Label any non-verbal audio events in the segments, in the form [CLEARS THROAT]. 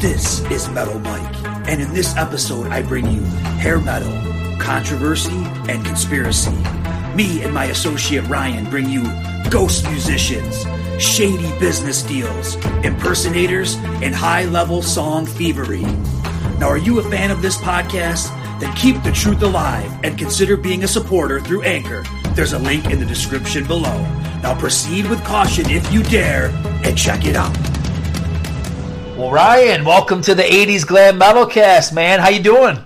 This is Metal Mike, and in this episode, I bring you hair metal, controversy, and conspiracy. Me and my associate Ryan bring you ghost musicians, shady business deals, impersonators, and high level song thievery. Now, are you a fan of this podcast? Then keep the truth alive and consider being a supporter through Anchor. There's a link in the description below. Now proceed with caution if you dare and check it out. Well, Ryan, welcome to the 80s Glam Metal Cast, man. How you doing?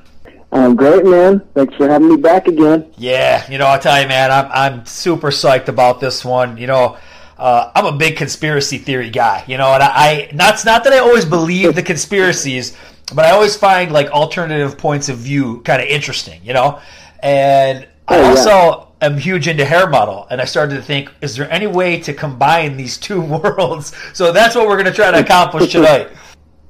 I'm great, man. Thanks for having me back again. Yeah, you know, I'll tell you, man, I'm, I'm super psyched about this one. You know, uh, I'm a big conspiracy theory guy, you know, and I, I not, not that I always believe the conspiracies, but I always find like alternative points of view kind of interesting, you know, and I Oh, yeah. also am huge into hair metal, and I started to think, is there any way to combine these two [LAUGHS] worlds? So that's what we're going to try to accomplish [LAUGHS] tonight.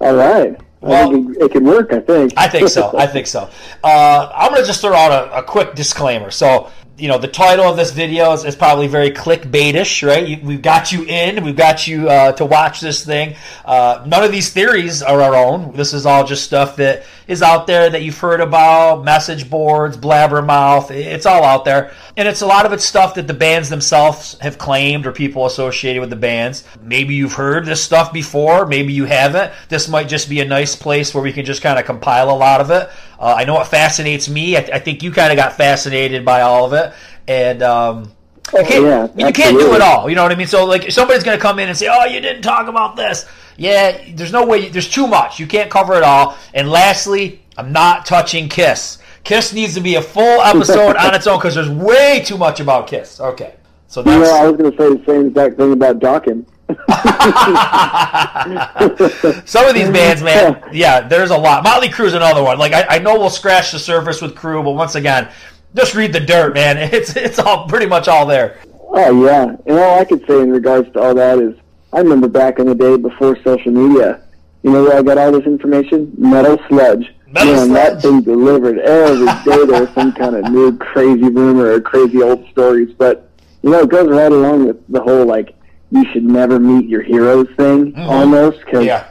All right. Well- it, could work, I think. I think so. I think so. Uh, I'm going to just throw out a, a quick disclaimer. So, you know, the title of this video is, is probably very clickbaitish, right? You, we've got you in. We've got you uh, to watch this thing. Uh, none of these theories are our own. This is all just stuff that is out there that you've heard about, message boards, blabbermouth. It's all out there. And it's a lot of it's stuff that the bands themselves have claimed or people associated with the bands. Maybe you've heard this stuff before, maybe you haven't. This might just be a nice place where we can just kind of compile a lot of it. Uh, I know it fascinates me. I, I think you kind of got fascinated by all of it. And, um, Oh, you Oh, can't, yeah, you can't do it all. You know what I mean? So like, somebody's going to come in and say, "Oh, you didn't talk about this." Yeah, there's no way. There's too much. You can't cover it all. And lastly, I'm not touching Kiss. Kiss needs to be a full episode on its own because there's way too much about Kiss. Okay, so You know, that's I was going to say the same exact thing about Dokken. [LAUGHS] some of these bands, man. [LAUGHS] Yeah, there's a lot. Motley Crue's another one. Like I, I know we'll scratch the surface with Crue, but once again, just read the dirt, man. [LAUGHS] It's it's all pretty much all there. Oh, yeah. And all I could say in regards to all that is I remember back in the day before social media, you know where I got all this information? Metal Sludge. Metal Man, Sludge. that thing delivered every day. There was some kind of [LAUGHS] new crazy rumor or crazy old stories. But, you know, it goes right along with the whole, like, you should never meet your heroes thing, almost. Cause Mm-hmm. Yeah.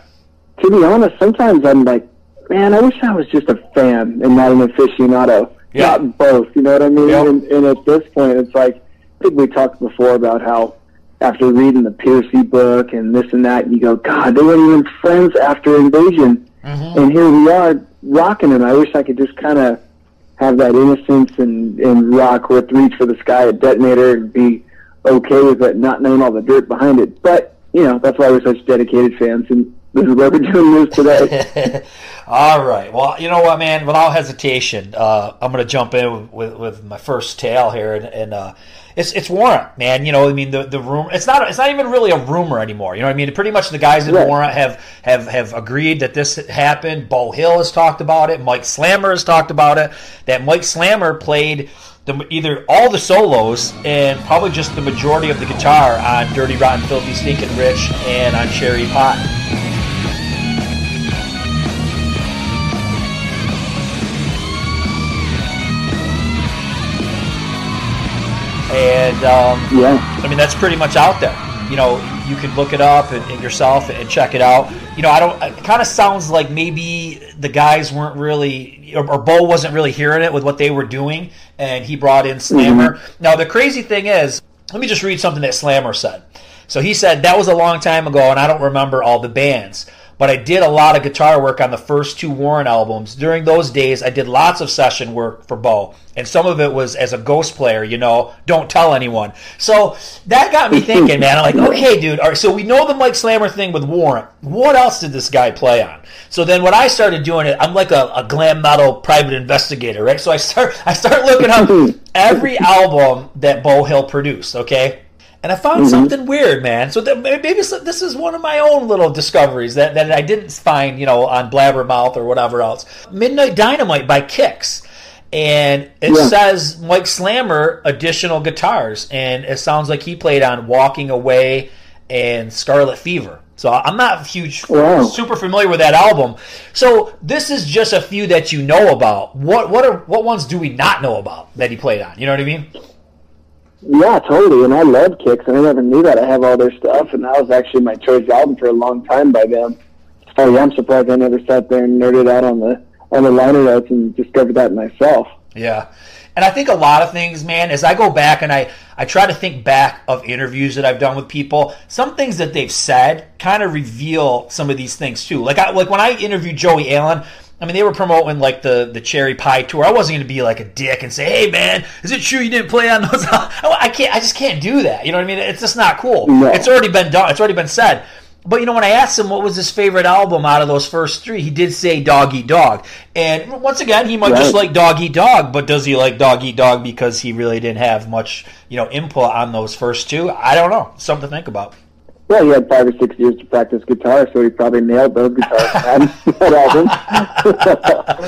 to be honest, sometimes I'm like, man, I wish I was just a fan and not an aficionado. Yeah. Not both, you know what I mean? Yep. And, and at this point, it's like, I think we talked before about how after reading the Pearcy book and this and that, you go, God, they weren't even friends after Invasion. Mm-hmm. And here we are rocking it. I wish I could just kind of have that innocence and, and rock with Reach for the Sky at Detonator and be okay with it, not knowing all the dirt behind it. But, you know, that's why we're such dedicated fans, and this is why we're doing this today. [LAUGHS] All right. Well, you know what, man? Without hesitation, uh, I'm going to jump in with, with my first tale here, and, and uh, it's it's Warrant, man. You know, I mean, the the rumor. It's not it's not even really a rumor anymore. You know, what I mean, pretty much the guys in Right. Warrant have have have agreed that this happened. Beau Hill has talked about it. Mike Slammer has talked about it. That Mike Slammer played. The, either all the solos and probably just the majority of the guitar on Dirty Rotten Filthy Stinking Rich and on Cherry Pie. And um, yeah. I mean, that's pretty much out there. You know, you can look it up and, and yourself and check it out. You know, I don't. It kind of sounds like maybe the guys weren't really, or, or Beau wasn't really hearing it with what they were doing, and he brought in Slammer. Now, the crazy thing is, let me just read something that Slammer said. So he said that was a long time ago, and I don't remember all the bands. But I did a lot of guitar work on the first two Warrant albums. During those days, I did lots of session work for Beau, and some of it was as a ghost player. You know, don't tell anyone. So that got me thinking, man. I'm like, okay, dude. All right, so we know the Mike Slammer thing with Warrant. What else did this guy play on? So then, when I started doing it, I'm like a, a glam metal private investigator, right? So I start, [LAUGHS] I start looking up [LAUGHS] every album that Beau Hill produced. Okay, and I found mm-hmm. something weird, man. So that, maybe this is one of my own little discoveries that, that I didn't find, you know, on Blabbermouth or whatever else. Midnight Dynamite by Kix. And it yeah. says Mike Slammer additional guitars, and it sounds like he played on Walking Away and Scarlet Fever. So I'm not huge, wow. super familiar with that album. So this is just a few that you know about. What what are what ones do we not know about that he played on? You know what I mean? Yeah, totally. And I love Kix, and I never knew that. I have all their stuff, and that was actually my choice album for a long time by them. So yeah, I'm surprised I never sat there and nerded out on the on the liner notes and discovered that myself. Yeah. And I think a lot of things, man, as I go back and I, I try to think back of interviews that I've done with people, some things that they've said kind of reveal some of these things too. Like I, like when I interviewed Joey Allen, I mean, they were promoting like the the Cherry Pie tour. I wasn't going to be like a dick and say, "Hey, man, is it true you didn't play on those?" [LAUGHS] I can't. I just can't do that. You know what I mean? It's just not cool. No. It's already been done. It's already been said. But you know, when I asked him what was his favorite album out of those first three, he did say Dog Eat Dog. And once again, he might right. just like Dog Eat Dog, but does he like Dog Eat Dog because he really didn't have much, you know, input on those first two? I don't know. Something to think about. Well, he had five or six years to practice guitar, so he probably nailed those guitars [LAUGHS] [LAUGHS] that album.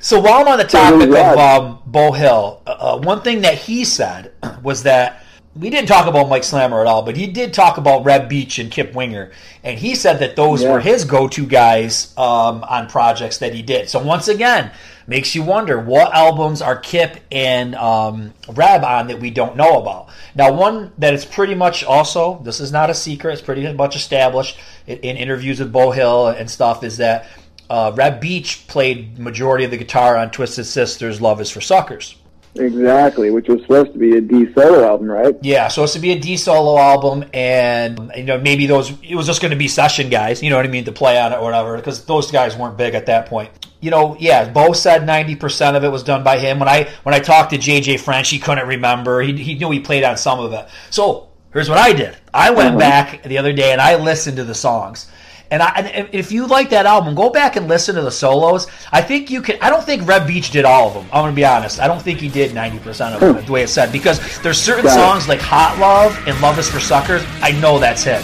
so while I'm on the topic of um, Beau Hill, uh, uh, one thing that he said [CLEARS THROAT] was that we didn't talk about Mike Slammer at all, but he did talk about Reb Beach and Kip Winger, and he said that those yeah. were his go-to guys um, on projects that he did. So once again, makes you wonder what albums are Kip and um, Reb on that we don't know about. Now, one that is pretty much also this is not a secret; it's pretty much established in, in interviews with Beau Hill and stuff. Is that uh, Reb Beach played majority of the guitar on Twisted Sister's "Love Is for Suckers." Exactly, which was supposed to be a Dee solo album, right? Yeah, supposed to be a Dee solo album, and you know maybe those it was just going to be session guys, you know what I mean, to play on it or whatever, because those guys weren't big at that point. You know, yeah, Beau said ninety percent of it was done by him. When I when I talked to JJ French, he couldn't remember. He he knew he played on some of it. So here's what I did. I went uh-huh. back the other day and I listened to the songs. And, I, and if you like that album, go back and listen to the solos. I think you can. I don't think Reb Beach did all of them. I'm gonna be honest. I don't think he did 90 percent of them the way it said because there's certain songs like Hot Love and Love Is for Suckers. I know that's him.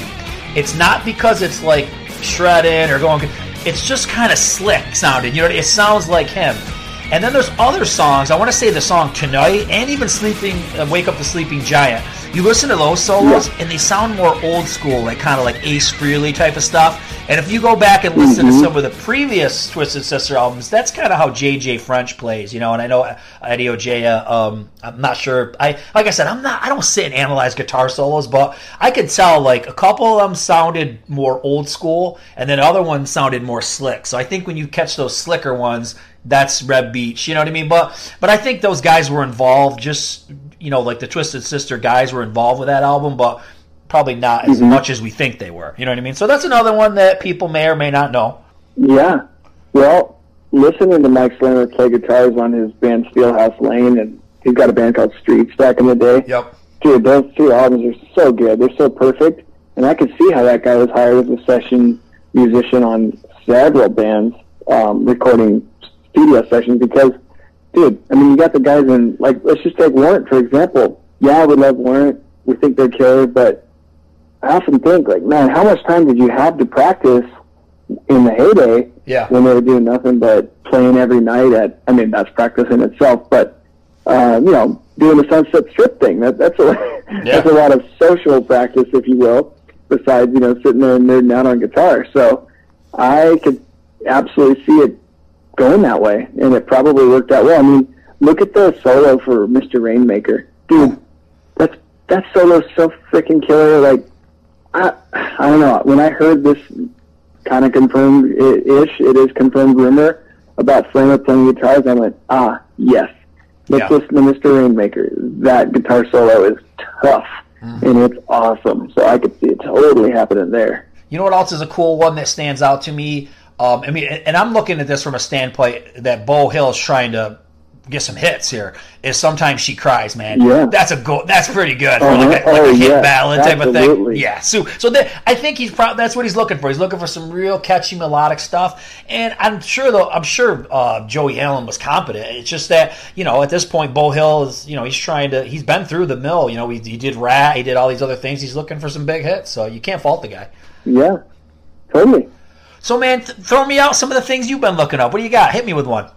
It's not because it's like shredded or going. It's just kind of slick sounding. You know, it sounds like him. And then there's other songs. I want to say the song Tonight and even Sleeping, uh, Wake Up the Sleeping Giant. You listen to those solos yeah. and they sound more old school, like kind of like Ace Frehley type of stuff. And if you go back and listen mm-hmm. to some of the previous Twisted Sister albums, that's kind of how JJ French plays, you know. And I know Eddie Ojeda. Um, I'm not sure. I like I said, I'm not. I don't sit and analyze guitar solos, but I could tell like a couple of them sounded more old school, and then other ones sounded more slick. So I think when you catch those slicker ones, that's Reb Beach. You know what I mean? But but I think those guys were involved. Just you know, like the Twisted Sister guys were involved with that album, but probably not as mm-hmm. much as we think they were. You know what I mean? So that's another one that people may or may not know. Yeah. Well, listening to Mike Slammer play guitars on his band Steelhouse Lane, and he's got a band called Streets back in the day. Yep. Dude, those two albums are so good. They're so perfect. And I could see how that guy was hired as a session musician on several bands um, recording studio sessions because, dude, I mean, you got the guys in, like, let's just take Warrant, for example. Yeah, we love Warrant. We think they're killer, but I often think, like, man, how much time did you have to practice in the heyday yeah. when they were doing nothing but playing every night at, I mean, that's practice in itself, but, uh, you know, doing the Sunset Strip thing. That, that's, a, [LAUGHS] yeah. that's a lot of social practice, if you will, besides, you know, sitting there and nerding out on guitar. So I could absolutely see it going that way, and it probably worked out well. I mean, look at the solo for Mr. Rainmaker, dude. That's that solo's so freaking killer. Like, I I don't know. When I heard this kind of confirmed ish, it is confirmed rumor about Slammer playing guitars. I went, ah, yes. Let's yeah. listen to Mr. Rainmaker. That guitar solo is tough, mm-hmm. and it's awesome. So I could see it totally happening there. You know what else is a cool one that stands out to me? Um, I mean, and I'm looking at this from a standpoint that Beau Hill is trying to get some hits here is sometimes she cries, man. Yeah. that's a go. That's pretty good for Uh-huh. like a, like Oh, a hit yeah. ballad type of thing. Yeah, so so that, I think he's pro- that's what he's looking for. He's looking for some real catchy melodic stuff, and I'm sure though I'm sure uh, Joey Allen was competent. It's just that you know at this point Beau Hill is you know he's trying to he's been through the mill. You know he, he did Ratt, he did all these other things. He's looking for some big hits, so you can't fault the guy. Yeah, totally. So man, th- throw me out some of the things you've been looking up. What do you got? Hit me with one.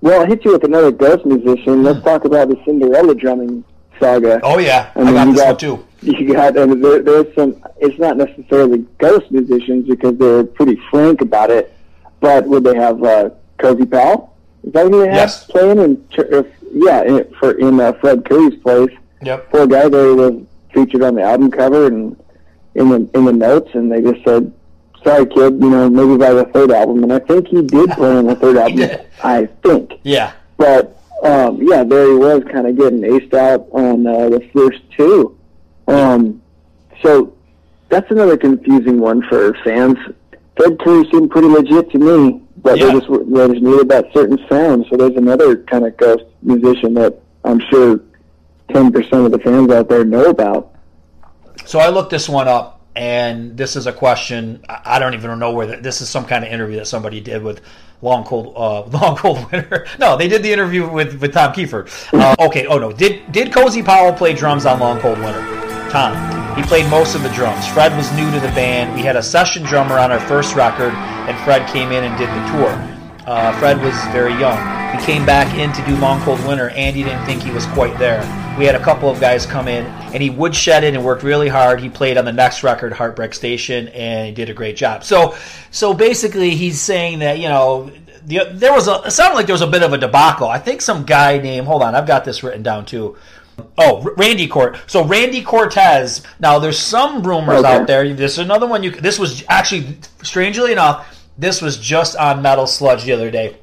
Well, I'll hit you with another ghost musician. Let's talk about the Cinderella drumming saga. Oh yeah, And I got this got- one too. You got, and there, there's some. It's not necessarily ghost musicians because they're pretty frank about it. But would they have uh, Cozy Powell? Is that who they have Yes. playing in? Uh, Yeah, in, for in uh, Fred Coury's place. Yep. Poor guy there was featured on the album cover and in the in the notes, and they just said, "Sorry, kid, you know, maybe by the third album." And I think he did play on the third [LAUGHS] album. I think. Yeah. But um, yeah, there he was, kind of getting aced out on uh, the first two. Um, so that's another confusing one for fans. Fred Coury seemed pretty legit to me, but Yeah. they just they just needed that certain sound. So there's another kind of ghost musician that I'm sure ten percent of the fans out there know about. So I looked this one up, and this is a question. I don't even know where this is. Some kind of interview that somebody did with Long Cold, uh, [LAUGHS] Long Cold Winter. No, they did the interview with, with Tom Kiefer. Uh, okay. Oh no, did did Cozy Powell play drums on Long Cold Winter? Tom. He played most of the drums. Fred was new to the band. We had a session drummer on our first record, and Fred came in and did the tour. Uh, Fred was very young. He came back in to do Long Cold Winter, and he didn't think he was quite there. We had a couple of guys come in, and he woodshedded and worked really hard. He played on the next record, Heartbreak Station, and he did a great job. So, so basically, he's saying that you know the, there was a it sounded like there was a bit of a debacle. I think some guy named hold on, I've got this written down too. Oh, Randy Cort. So Randy Cortez. Now there's some rumors Okay. out there. This is another one. You. This was actually, strangely enough, this was just on Metal Sludge the other day.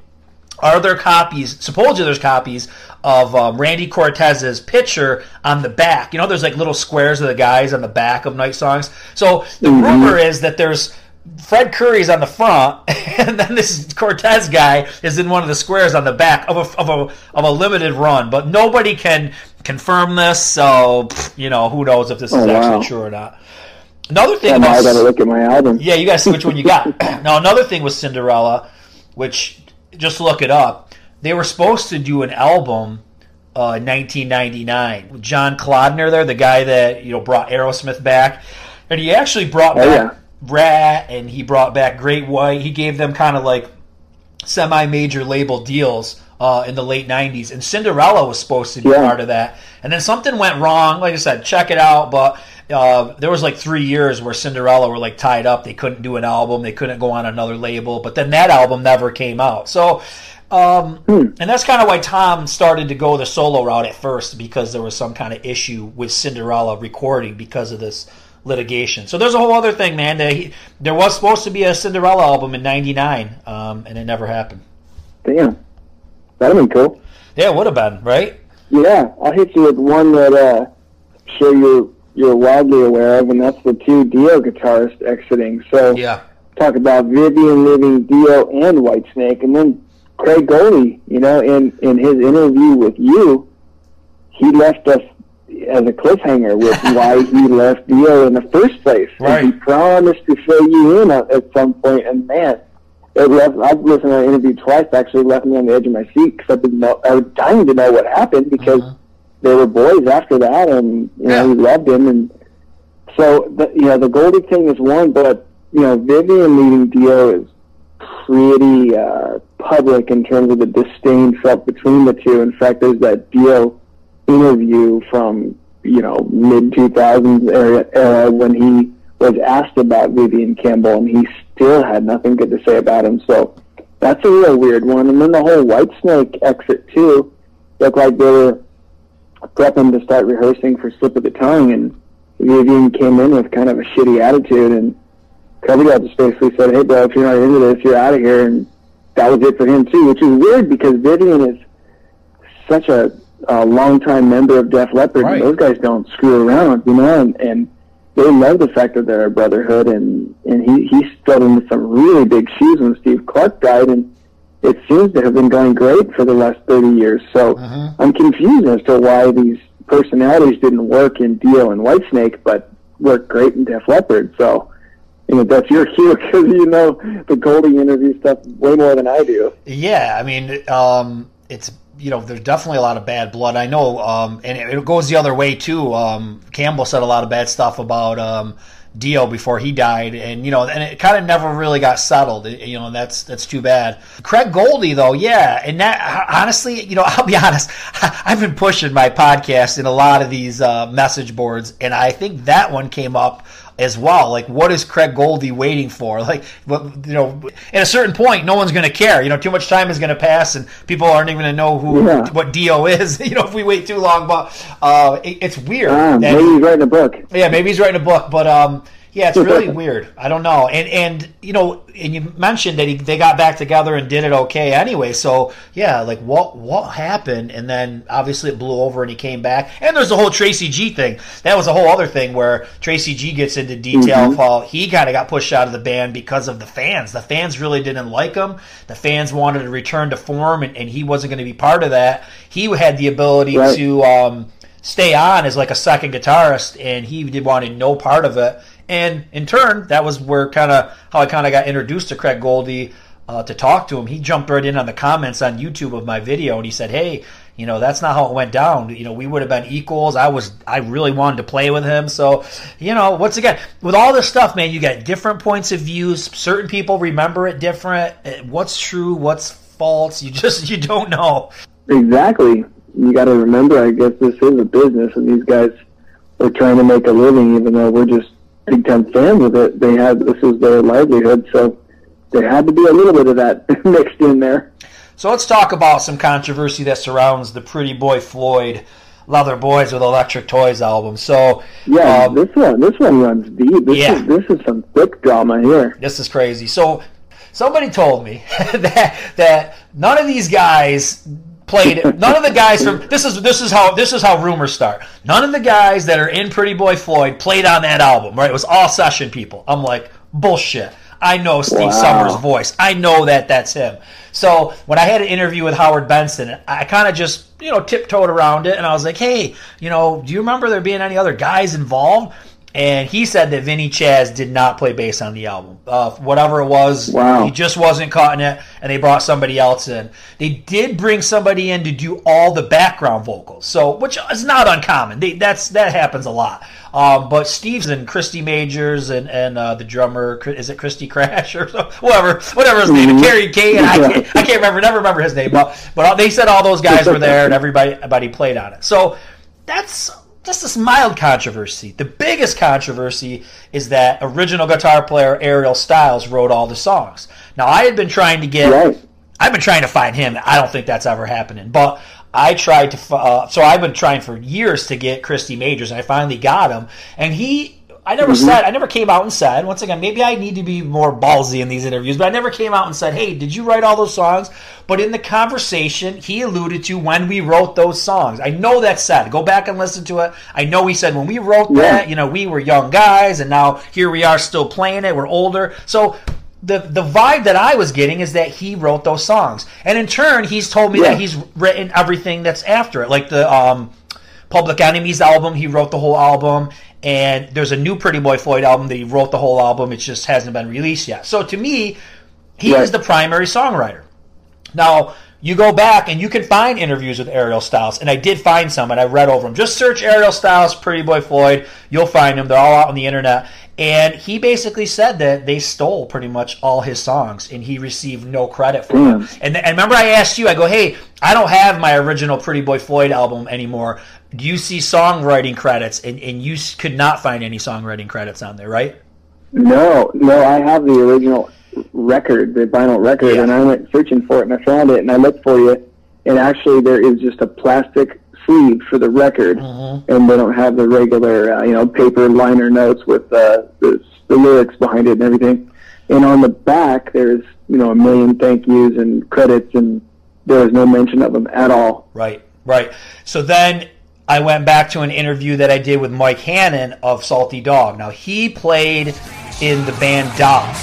Are there copies? Supposedly, there's copies of um, Randy Cortez's picture on the back. You know, there's like little squares of the guys on the back of Night Songs. So the rumor is that there's Fred Coury's on the front, [LAUGHS] and then this Cortez guy is in one of the squares on the back of a of a of a limited run. But nobody can confirm this, so you know who knows if this is Oh, wow. actually true or not. Another thing And now I got to look at my album. yeah, you got to see which one you got. [LAUGHS] now, another thing with Cinderella, which just look it up, they were supposed to do an album uh, in 1999 with John Kalodner there, the guy that you know brought Aerosmith back, and he actually brought Oh, back yeah. Ratt and he brought back Great White. He gave them kind of like semi-major label deals uh, in the late 90s and cinderella was supposed to be Yeah. part of that and then something went wrong like i said check it out but uh, there was like three years where cinderella were like tied up. They couldn't do an album. They couldn't go on another label. But then that album never came out. So um, and that's kind of why tom started to go the solo route at first because there was some kind of issue with cinderella recording because of this litigation. So there's a whole other thing man. That he, there was supposed to be a cinderella album in 99 um, and it never happened. Damn, that'd be cool. yeah, it would have been, right? Yeah, I'll hit you with one that uh, sure you're you're wildly aware of, and that's the two Dio guitarists exiting. So Yeah. talk about Vivian leaving Dio and Whitesnake, and then Craig Goldy. You know, in in his interview with you, he left us as a cliffhanger with [LAUGHS] why he left Dio in the first place. Right. And he promised to fill you in at, at some point, and man. It left, I've listened to that interview twice. Actually, left me on the edge of my seat because I've been know. I was dying to know what happened because uh-huh. They were boys after that, and you know Yeah. he loved him, and so the, you know the Goldy thing is one, but you know Vivian leaving Dio is pretty uh, public in terms of the disdain felt between the two. In fact, there's that Dio interview from you know mid 2000s era, era when he was asked about Vivian Campbell, and he still had nothing good to say about him. So that's a real weird one. And then the whole Whitesnake exit too looked like they were prepping to start rehearsing for Slip of the Tongue, and Vivian came in with kind of a shitty attitude, and Coverdale just basically said, "Hey, bro, if you're not into this, you're out of here." And that was it for him too, which is weird because Vivian is such a, a longtime member of Def Leppard. Right. And those guys don't screw around, you know, and, and they love the fact that they're a brotherhood. And and he he stood into some really big shoes when Steve Clark died, and it seems to have been going great for the last 30 years. So Mhm. I'm confused as to why these personalities didn't work in Dio and Whitesnake, but worked great in Def Leppard. So, you know, that's your cue because [LAUGHS] you know the Goldy interview stuff way more than I do. Yeah, I mean, um, it's you know, there's definitely a lot of bad blood. I know, um, and it goes the other way too. Um, Campbell said a lot of bad stuff about Dio before he died, and you know, and it kind of never really got settled. It- you know, that's that's too bad. Craig Goldy, though, yeah, and that honestly, you know, [LAUGHS] I'll be honest, [LAUGHS] I've been pushing my podcast in a lot of these uh, message boards, and I think that one came up as well. Like, what is Craig Goldy waiting for? [LAUGHS] Like, what, you know, at a certain point, no one's going to care. You know, too much time is going to pass, and people aren't even going to know who Yeah. what Dio is. [LAUGHS] You know, if we wait too long, but uh, it, it's weird. Ah, maybe he's writing a book. yeah, maybe he's writing a book, but um, yeah, it's really weird. I don't know. And and you know, and you mentioned that he, they got back together and did it okay anyway. So yeah, like what what happened? And then obviously it blew over and he came back. And there's the whole Tracy G thing. That was a whole other thing where Tracy G gets into detail of how he kind of got pushed out of the band because of the fans. The fans really didn't like him. The fans wanted to return to form, and, and he wasn't going to be part of that. He had the ability Right. to. Um, stay on as like a second guitarist, and he did wanted no part of it. And in turn, that was where kind of how I kind of got introduced to Craig Goldy uh, to talk to him. He jumped right in on the comments on YouTube of my video, and he said, "Hey, you know that's not how it went down. You know we would have been equals. I was I really wanted to play with him. So you know once again with all this stuff, man, you got different points of views. Certain people remember it different. Uh, What's true? What's false? You [LAUGHS] just you don't know. Exactly. You got to remember, I guess this is a business, and these guys are trying to make a living, even though we're just big time fans of it. They had this is their livelihood, so there had to be a little bit of that [LAUGHS] mixed in there. So let's talk about some controversy that surrounds the Pretty Boy Floyd Leather Boys with Electric Toys album. So Yeah, um, this one this one runs deep. This Yeah. is this is some thick drama here. this is crazy. So somebody told me [LAUGHS] that that none of these guys played none of the guys from this is this is how this is how rumors start. None of the guys that are in Pretty Boy Floyd played on that album, right? It was all session people. I'm like, bullshit. I know Steve Wow. Summers' voice. I know that that's him. So when I had an interview with Howard Benson, I kind of just you know tiptoed around it, and I was like, "Hey, you know, do you remember there being any other guys involved?" And he said that Vinnie Chas did not play bass on the album. Uh, whatever it was, Wow. he just wasn't caught in it, and they brought somebody else in. They did bring somebody in to do all the background vocals, so which is not uncommon. They, that's that happens a lot. Um, but Steve's and Kristy Majors and and uh, the drummer is it Christy Crash [LAUGHS] or so, whatever whatever his name, Mhm. Carrie K. And I can't, I can't remember, never remember his name, but but they said all those guys were there and everybody everybody played on it. So that's just this mild controversy. The biggest controversy is that original guitar player Ariel Styles wrote all the songs. Now I had been trying to get Right. I've been trying to find him. I don't think that's ever happening. But I tried to. Uh, so I've been trying for years to get Kristy Majors, and I finally got him. And he. I never said. I never came out and said. Once again, maybe I need to be more ballsy in these interviews. But I never came out and said, "Hey, did you write all those songs?" But in the conversation, he alluded to when we wrote those songs. I know that's said. Go back and listen to it. I know he said when we wrote Yeah. that. You know, we were young guys, and now here we are still playing it. We're older, so the the vibe that I was getting is that he wrote those songs, and in turn, he's told me Yeah. that he's written everything that's after it, like the um, Public Enemies album. He wrote the whole album, and there's a new Pretty Boy Floyd album that he wrote the whole album. It just hasn't been released yet. So to me, he Right. is the primary songwriter. Now, you go back and you can find interviews with Ariel Styles, and I did find some, and I read over them. Just search Ariel Styles, Pretty Boy Floyd, you'll find them. They're all out on the internet. And he basically said that they stole pretty much all his songs, and he received no credit for them. Mm. And, and remember, I asked you, I go, hey, I don't have my original Pretty Boy Floyd album anymore. You see songwriting credits? And, and you could not find any songwriting credits on there, right? No, no, I have the original record, the vinyl record, Yeah. and I went searching for it and I found it and I looked for you, and actually there is just a plastic sleeve for the record, Mm-hmm. and they don't have the regular, uh, you know, paper liner notes with uh, the, the lyrics behind it and everything. And on the back, there's you know a million thank yous and credits, and there was no mention of them at all. Right, right. So then I went back to an interview that I did with Mike Hannon of Salty Dog. Now, he played in the band Dog.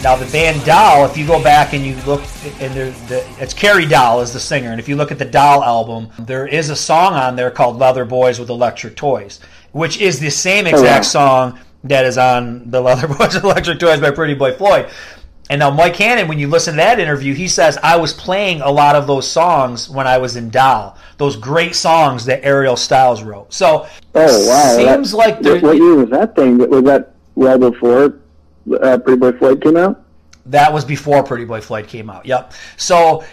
Now the band Doll, if you go back and you look, and the, it's Carrie Doll is the singer, and if you look at the Doll album, there is a song on there called Leather Boys with Electric Toys which is the same exact oh, yeah. song that is on the Leather [LAUGHS] Boys Electric Toys by Pretty Boy Floyd. And now Mike Hannon, when you listen to that interview, he says I was playing a lot of those songs when I was in Doll. Those great songs that Ariel Styles wrote. So, oh wow, seems that, like what year was that thing? Was that well before uh, Pretty Boy Floyd came out? That was before Pretty Boy Floyd came out. Yep. So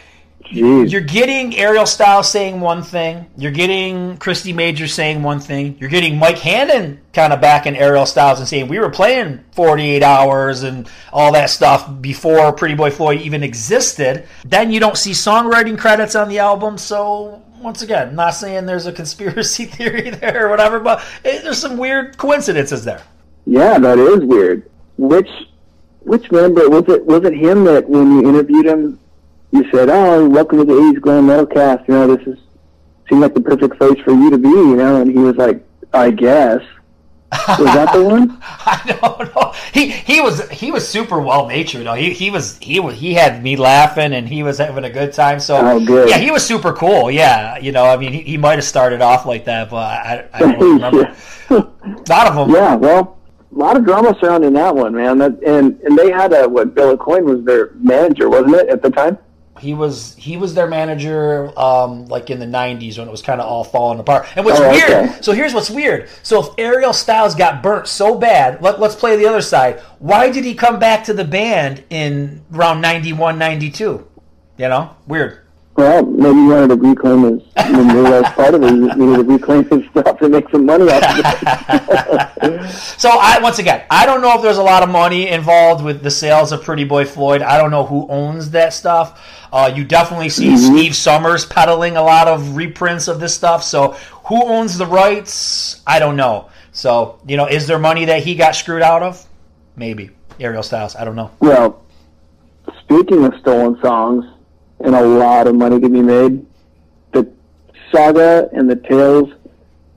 Jeez. You're getting Ariel Styles saying one thing. You're getting Kristy Major saying one thing. You're getting Mike Hannon kind of backing Ariel Styles and saying we were playing 48 hours and all that stuff before Pretty Boy Floyd even existed. Then you don't see songwriting credits on the album. So once again, not saying there's a conspiracy [LAUGHS] theory there or whatever, but eh, there's some weird coincidences there. Yeah, that is weird. Which which member was it? Was it him that when you interviewed him you said, "Oh, welcome to the '80s glam metal cast. You know, this is seemed like the perfect place for you to be." You know, and he was like, "I guess." Was that the one? [LAUGHS] I don't know. He he was he was super well natured. He he was he was he had me laughing and he was having a good time. So oh, good. yeah, he was super cool. Yeah, you know, I mean, he, he might have started off like that, but I, I don't remember. [LAUGHS] a lot of them. Yeah, well, a lot of drama surrounding that one, man. That and and they had a what Bill Coin was their manager, wasn't it, at the time? He was he was their manager um, like in the '90s when it was kind of all falling apart. And what's oh, weird? Okay. So here's what's weird. So if Ariel Styles got burnt so bad, let, us play the other side. Why did he come back to the band in around '91, '92? You know, weird. Well, maybe he wanted to reclaim his, when were part of it, he needed to reclaim his stuff to make some money off of it. [LAUGHS] so, I once again, I don't know if there's a lot of money involved with the sales of Pretty Boy Floyd. I don't know who owns that stuff. Uh, you definitely see mm-hmm. Steve Summers peddling a lot of reprints of this stuff. So, who owns the rights? I don't know. So, you know, is there money that he got screwed out of? Maybe. Ariel Styles. I don't know. Well, speaking of stolen songs, and a lot of money to be made. The saga and the tales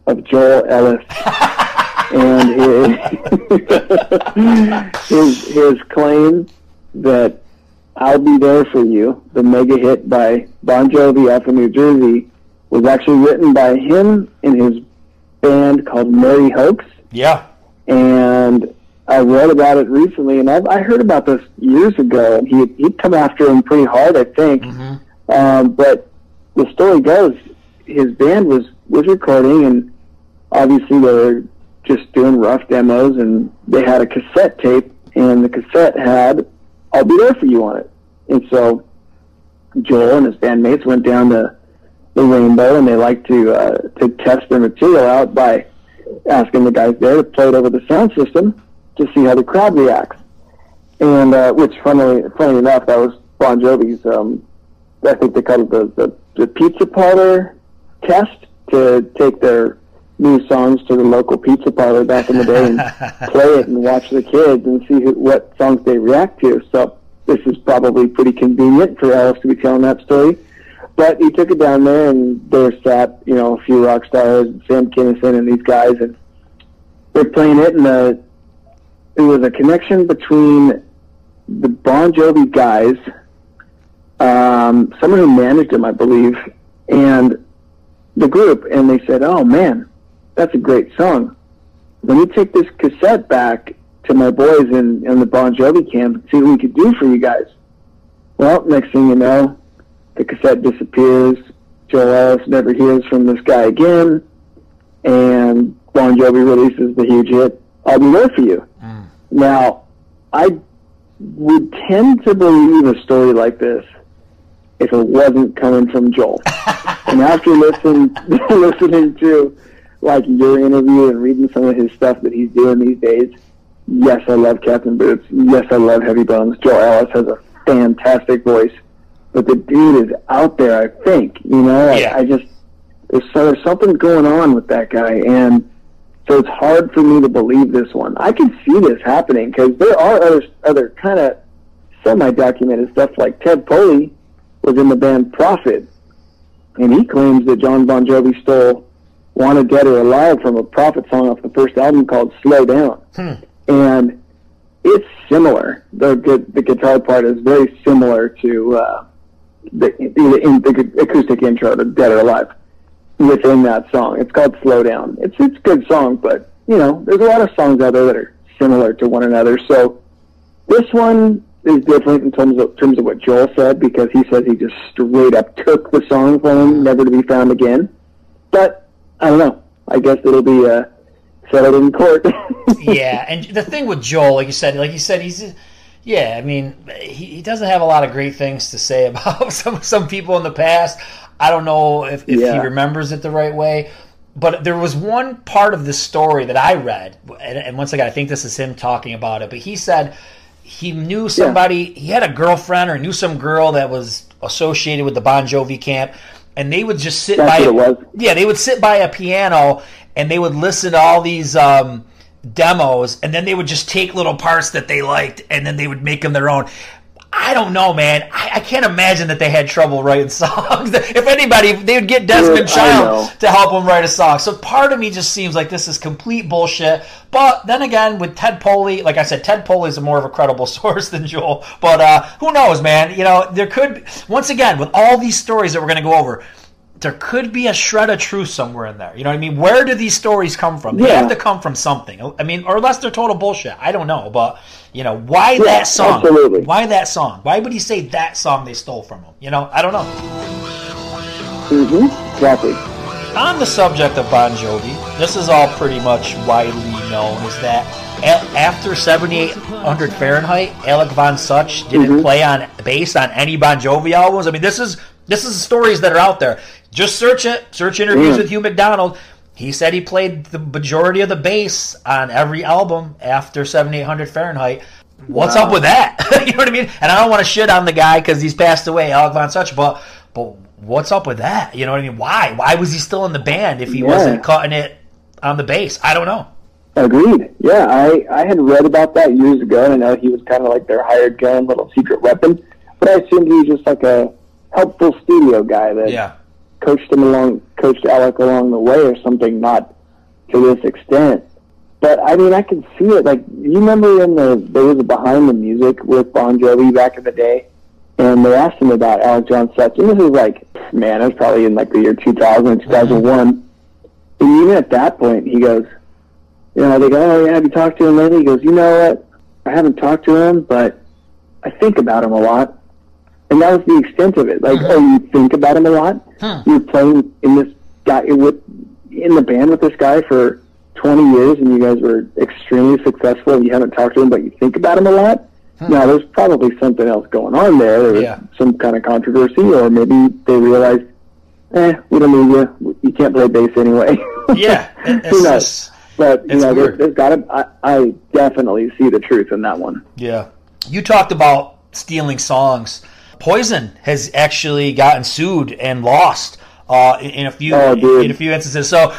of Joel Ellis [LAUGHS] and his, [LAUGHS] his his claim that "I'll Be There for You," the mega hit by Bon Jovi off of New Jersey, was actually written by him and his band called Merry Hoax. Yeah, and I read about it recently, and I've, I heard about this years ago. And he he'd come after him pretty hard, I think. Mm-hmm. Um, but the story goes, his band was was recording, and obviously they were just doing rough demos, and they had a cassette tape, and the cassette had "I'll Be There for You" on it. And so Joel and his bandmates went down to the Rainbow, and they like to uh, to test their material out by asking the guys there to play it over the sound system to see how the crowd reacts. And uh, which, funnily, funny enough, that was Bon Jovi's. Um, I think they called it the, the the pizza parlor test to take their new songs to the local pizza parlor back in the day and [LAUGHS] play it and watch the kids and see who, what songs they react to. So this is probably pretty convenient for Ellis to be telling that story. But he took it down there, and there sat you know a few rock stars, Sam Kinison and these guys, and they're playing it, and the it was a connection between the Bon Jovi guys, um, someone who managed him, I believe, and the group, and they said, "Oh man, that's a great song. Let me take this cassette back to my boys in, in the Bon Jovi camp and see what we could do for you guys." Well, next thing you know, the cassette disappears. Joel Ellis never hears from this guy again, and Bon Jovi releases the huge hit, "I'll Be There for You." Mm. Now, I would tend to believe a story like this if it wasn't coming from Joel. [LAUGHS] and after listening [LAUGHS] listening to like your interview and reading some of his stuff that he's doing these days, yes, I love Cats in Boots. Yes, I love Heavy Bones. Joel Ellis has a fantastic voice, but the dude is out there. I think you know. Yeah. I, I just there's, so, there's something going on with that guy, and so it's hard for me to believe this one. I can see this happening because there are other other kind of semi-documented stuff. Like Ted Poley was in the band Prophet, and he claims that Jon Bon Jovi stole "Wanted Dead or Alive" from a Prophet song off the first album called "Slow Down." Hmm. And it's similar. The the guitar part is very similar to uh, the, the, the acoustic intro to Dead or Alive within that song. It's called Slow Down. It's it's a good song, but you know, there's a lot of songs out there that are similar to one another. So this one is different in terms of terms of what Joel said because he says he just straight up took the song from him, never to be found again. But I don't know. I guess it'll be uh, settled in court. [LAUGHS] yeah, and the thing with Joel, like you said, like you said, he's yeah. I mean, he, he doesn't have a lot of great things to say [LAUGHS] about some some people in the past. I don't know if, if yeah. he remembers it the right way. But there was one part of the story that I read, and, and once again, I think this is him talking about it. But he said he knew somebody, yeah. he had a girlfriend or knew some girl that was associated with the Bon Jovi camp, and they would just sit That's by. Yeah, they would sit by a piano and they would listen to all these um, demos, and then they would just take little parts that they liked, and then they would make them their own. I don't know, man. I, I, can't imagine that they had trouble writing [LAUGHS] songs. if anybody, they would get Desmond Child to help them write a song. So part of me just seems like this is complete bullshit. But then again, with Ted Poley, like I said, Ted Poley is a more of a credible [LAUGHS] source than Joel. But uh, who knows, man? You know, there could once again with all these stories that we're going to go over there could be a shred of truth somewhere in there. You know what I mean? Where do these stories come from? They yeah. have to come from something. I mean, or unless they're total bullshit. I don't know, but you know, why yeah, that song? Absolutely. Why that song? Why would he say that song they stole from him? You know, I don't know. Mm-hmm. Exactly. On the subject of Bon Jovi, this is all pretty much widely known. Is that after 7800 Fahrenheit, Alec John Such didn't mm-hmm. play on bass on any Bon Jovi albums. I mean, this is this is stories that are out there. Just search it. Search interviews mm. with Hugh McDonald. He said he played the majority of the bass on every album after 7800 Fahrenheit. What's wow. up with that? [LAUGHS] you know what I mean? And I don't want to shit on the guy because he's passed away, Alec John Such, but but what's up with that? You know what I mean? Why? Why was he still in the band if he yeah. wasn't cutting it on the bass? I don't know. Agreed. Yeah, I, I had read about that years ago, and I know he was kind of like their hired gun, little secret weapon. But I assumed he was just like a helpful studio guy that yeah. Coached him along, coached Alec along the way, or something. Not to this extent, but I mean, I can see it. Like you remember in the there was a behind the music with Bon Jovi back in the day, and they asked him about Alec John Such, and this is like, man, it was probably in like the year 2000, 2001. Mm-hmm. And even at that point, he goes, you know, they go, oh yeah, have you talked to him lately? He goes, you know what? I haven't talked to him, but I think about him a lot and that was the extent of it. Like, mm-hmm. oh, you think about him a lot. Huh. You're playing in this guy with in the band with this guy for 20 years, and you guys were extremely successful, and you haven't talked to him, but you think about him a lot. Huh. Now, there's probably something else going on there. There was yeah. some kind of controversy, or maybe they realized, eh, we don't need you. You can't play bass anyway. [LAUGHS] Yeah, [LAUGHS] who knows? But you know, there, there's got to. I, I definitely see the truth in that one. Yeah, you talked about stealing songs Poison has actually gotten sued and lost uh, in, a few oh, in a few instances. So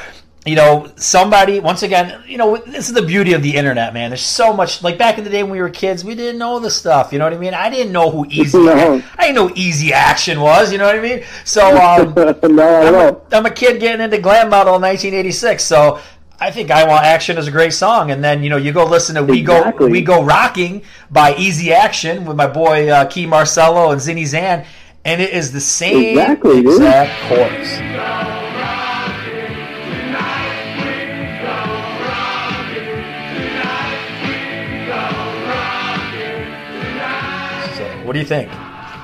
you know, somebody once again, you know, this is the beauty of the internet, man. There's so much. Like back in the day when we were kids, we didn't know the stuff. You know what I mean? I didn't know who easy. [LAUGHS] no. I didn't know easy action was. You know what I mean? So [LAUGHS] um, no, I'm, a, I'm a kid getting into glam metal in 1986. So I think I Want Action is a great song, and then you know you go listen to We Go We Go Rocking by Easy Action with my boy uh, Kee Marcello and Zinny Zan, and it is the same exactly, exact chorus. What do you think?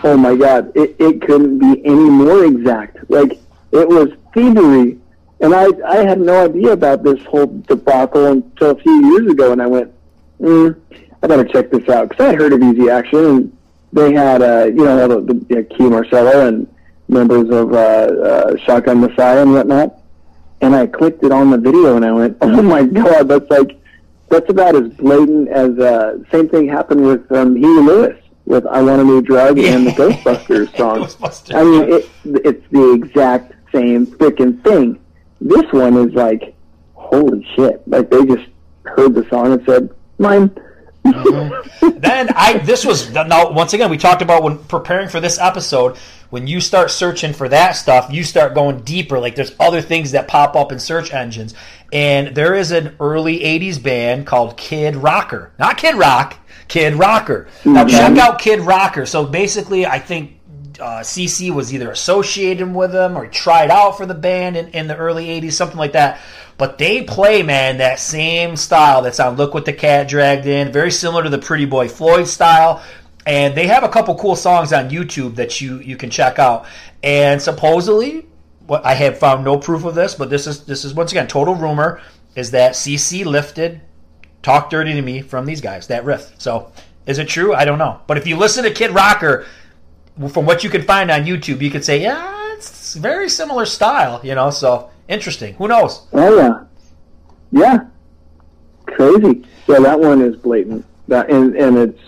Oh my God, it, it couldn't be any more exact. Like it was thievery and I, I had no idea about this whole debacle until a few years ago, and I went, mm, I better check this out because I heard of Easy Action, and they had, uh, you know, the, the you know, Kee Marcello and members of uh, uh, Shotgun Messiah and whatnot. And I clicked it on the video, and I went, [LAUGHS] oh my god, that's like, that's about as blatant as uh, same thing happened with um, Huey Lewis with "I Want a New Drug" and the [LAUGHS] Ghostbusters song. [LAUGHS] Ghostbusters. I mean, it, it's the exact same freaking thing. This one is like, holy shit! Like they just heard the song and said, "Mine." mm-hmm. Then I this was now once again we talked about when preparing for this episode. When you start searching for that stuff, you start going deeper. Like there's other things that pop up in search engines, and there is an early '80s band called Kid Rocker, not Kid Rock, Kid Rocker. Now check out Kid Rocker. So basically, I think uh, CC was either associated with them or tried out for the band in, in the early '80s, something like that. But they play, man, that same style that's on "Look What the Cat Dragged In," very similar to the Pretty Boy Floyd style. And they have a couple cool songs on YouTube that you you can check out. And supposedly, what I have found no proof of this, but this is this is once again total rumor is that CC lifted "Talk Dirty to Me" from these guys that riff. So is it true? I don't know. But if you listen to Kid Rocker, from what you can find on YouTube, you could say, yeah, it's very similar style, you know. So interesting. Who knows? Oh yeah, yeah, crazy. Yeah, that one is blatant. That and and it's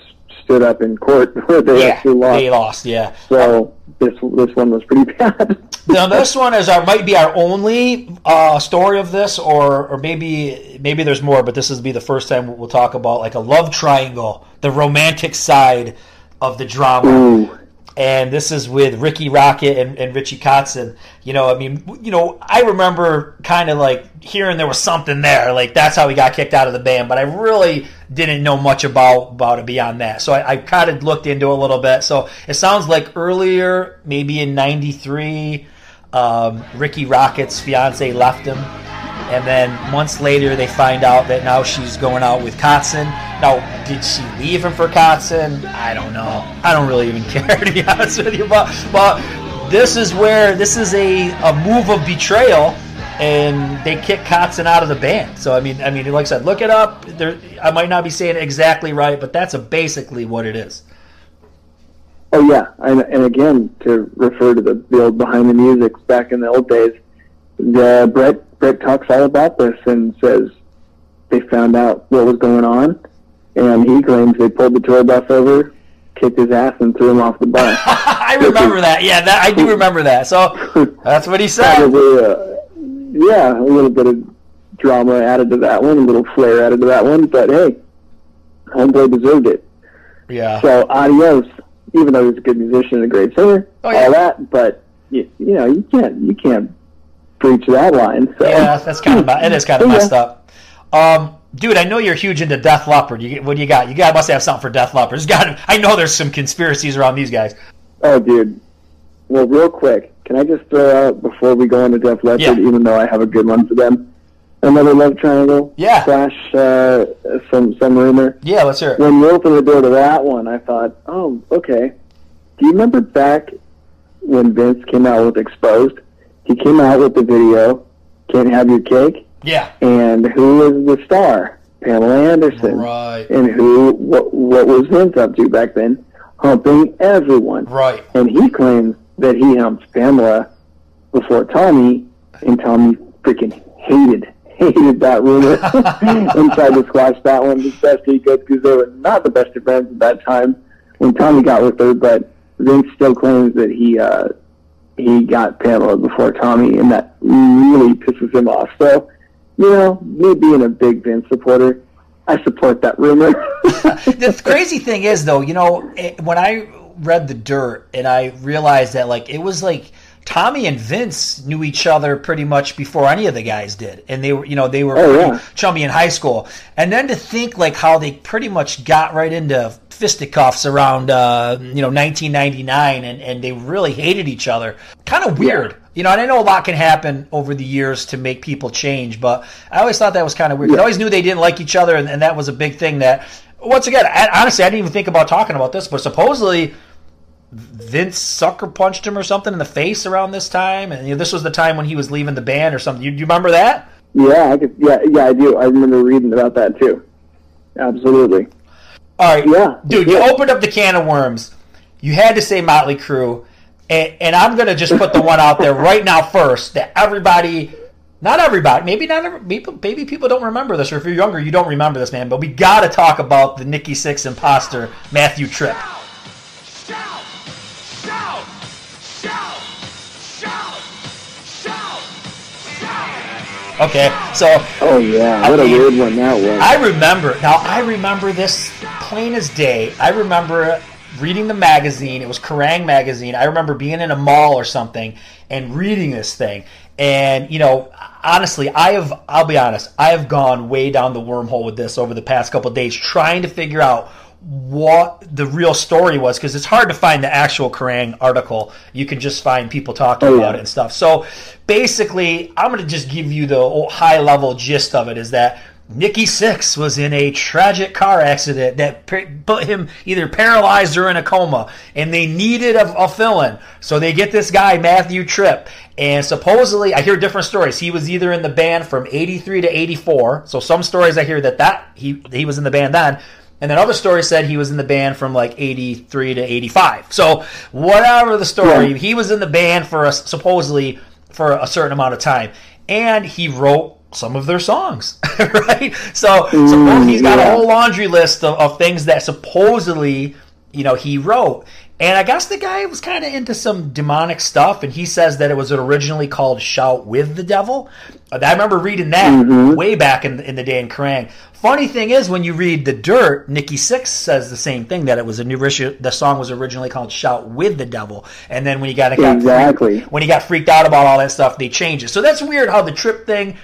stood up in court [LAUGHS] where they Yeah, actually lost. they lost. Yeah. So this this one was pretty [LAUGHS] bad. Now this one is our might be our only uh, story of this, or or maybe maybe there's more, but this will be the first time we'll talk about like a love triangle, the romantic side of the drama. Ooh. And this is with Rikki Rockett and, and Richie Kotzen. You know, I mean, you know, I remember kind of like hearing there was something there, like that's how he got kicked out of the band. But I really didn't know much about about it beyond that. So I, I kind of looked into it a little bit. So it sounds like earlier, maybe in '93, um, Rikki Rockett's fiance left him. And then months later, they find out that now she's going out with Kotzen. Now, did she leave him for Kotzen? I don't know. I don't really even [LAUGHS] care to be honest with you. But but this is where this is a, a move of betrayal, and they kick Kotzen out of the band. So I mean, I mean, like I said, look it up. There, I might not be saying exactly right, but that's basically what it is. Oh yeah, and, and again to refer to the, the old behind the music back in the old days, the Brett Brett talks all about this and says they found out what was going on, and he claims they pulled the tour bus over, kicked his ass, and threw him off the bus. [LAUGHS] I remember that. Yeah, that I do remember that. So that's what he said. Probably, uh, yeah, a little bit of drama added to that one, a little flair added to that one, but hey, homeboy deserved it. Yeah. So adios. Even though he's a good musician and a great singer, Oh, yeah. all that, but you, you know you can't you can't breach that line. So Yeah, that's kind of it is kind of Yeah. messed up. Um, dude, I know you're huge into Def Leppard. You, what do you got? You got must have something for Def Leppard. Got. I know there's some conspiracies around these guys. Oh, dude. Well, real quick, can I just throw out before we go into Def Leppard, Yeah. even though I have a good one for them, another love triangle Yeah. slash uh, some some rumor. Yeah, let's hear it. When you opened the door to that one, I thought, oh, okay. Do you remember back when Vince came out with Exposed? He came out with the video, "Can't Have Your Cake," Yeah. and who was the star? Pamela Anderson. Right. And who? What? What was Vince up to back then? Humping everyone. Right. And he claims that he humped Pamela before Tommy, and Tommy freaking hated hated that rumor [LAUGHS] [LAUGHS] and tried to squash that one as best he could because they were not the best of friends at that time when Tommy got with her. But Vince still claims that he uh, he got Pamela before Tommy, and that really pisses him off. So, you know, me being a big Vince supporter, I support that rumor. [LAUGHS] [LAUGHS] the crazy thing is though, you know, it, when I read the dirt and I realized that like it was like Tommy and Vince knew each other pretty much before any of the guys did, and they were, you know, they were Oh, yeah. chummy in high school. And then to think like how they pretty much got right into fisticuffs around, uh, you know, 1999, and and they really hated each other. Kind of weird. You know, and I know a lot can happen over the years to make people change, but I always thought that was kind of weird. 'Cause I always knew they didn't like each other, and, and that was a big thing that, once again, I, honestly, I didn't even think about talking about this, but supposedly Vince sucker punched him or something in the face around this time, and you know, this was the time when he was leaving the band or something. You, you remember that? yeah, I could, yeah, yeah, I do. I remember reading about that too. Absolutely. All right, Yeah, dude, you opened up the can of worms. You had to say Motley Crue, and, and I'm gonna just put the one out there right now first that everybody, not everybody, maybe not every, maybe, maybe people don't remember this, or if you're younger, you don't remember this, man. But we got to talk about the Nikki Sixx imposter Matthew Trippe. Okay, so Oh yeah, what a I mean, weird one that was. I remember now. I remember this plain as day. I remember reading the magazine. It was Kerrang magazine. I remember being in a mall or something and reading this thing. And you know, honestly, I have. I'll be honest. I have gone way down the wormhole with this over the past couple of days, trying to figure out what the real story was because it's hard to find the actual Kerrang article. You can just find people talking Oh, yeah. about it and stuff. So basically, I'm going to just give you the high level gist of it is that Nikki Sixx was in a tragic car accident that put him either paralyzed or in a coma, and they needed a, a fill-in. So they get this guy Matthew Trippe, and supposedly I hear different stories. He was either in the band from '83 to '84. So some stories I hear that that he he was in the band then. And then other stories said he was in the band from like 83 to 85. So whatever the story, Yeah. he was in the band for a, supposedly for a certain amount of time. And he wrote some of their songs, [LAUGHS] right? So, so he's got a mm, whole laundry list of, of things that supposedly, you know, he wrote. And I guess the guy was kind of into some demonic stuff, and he says that it was originally called "Shout with the Devil." I remember reading that mm-hmm. way back in, in the day in Kerrang. Funny thing is, when you read the Dirt, Nikki Sixx says the same thing that it was a new the song was originally called "Shout with the Devil," and then when he got, got Exactly. when he got freaked out about all that stuff, they changed it. So that's weird how the Trippe thing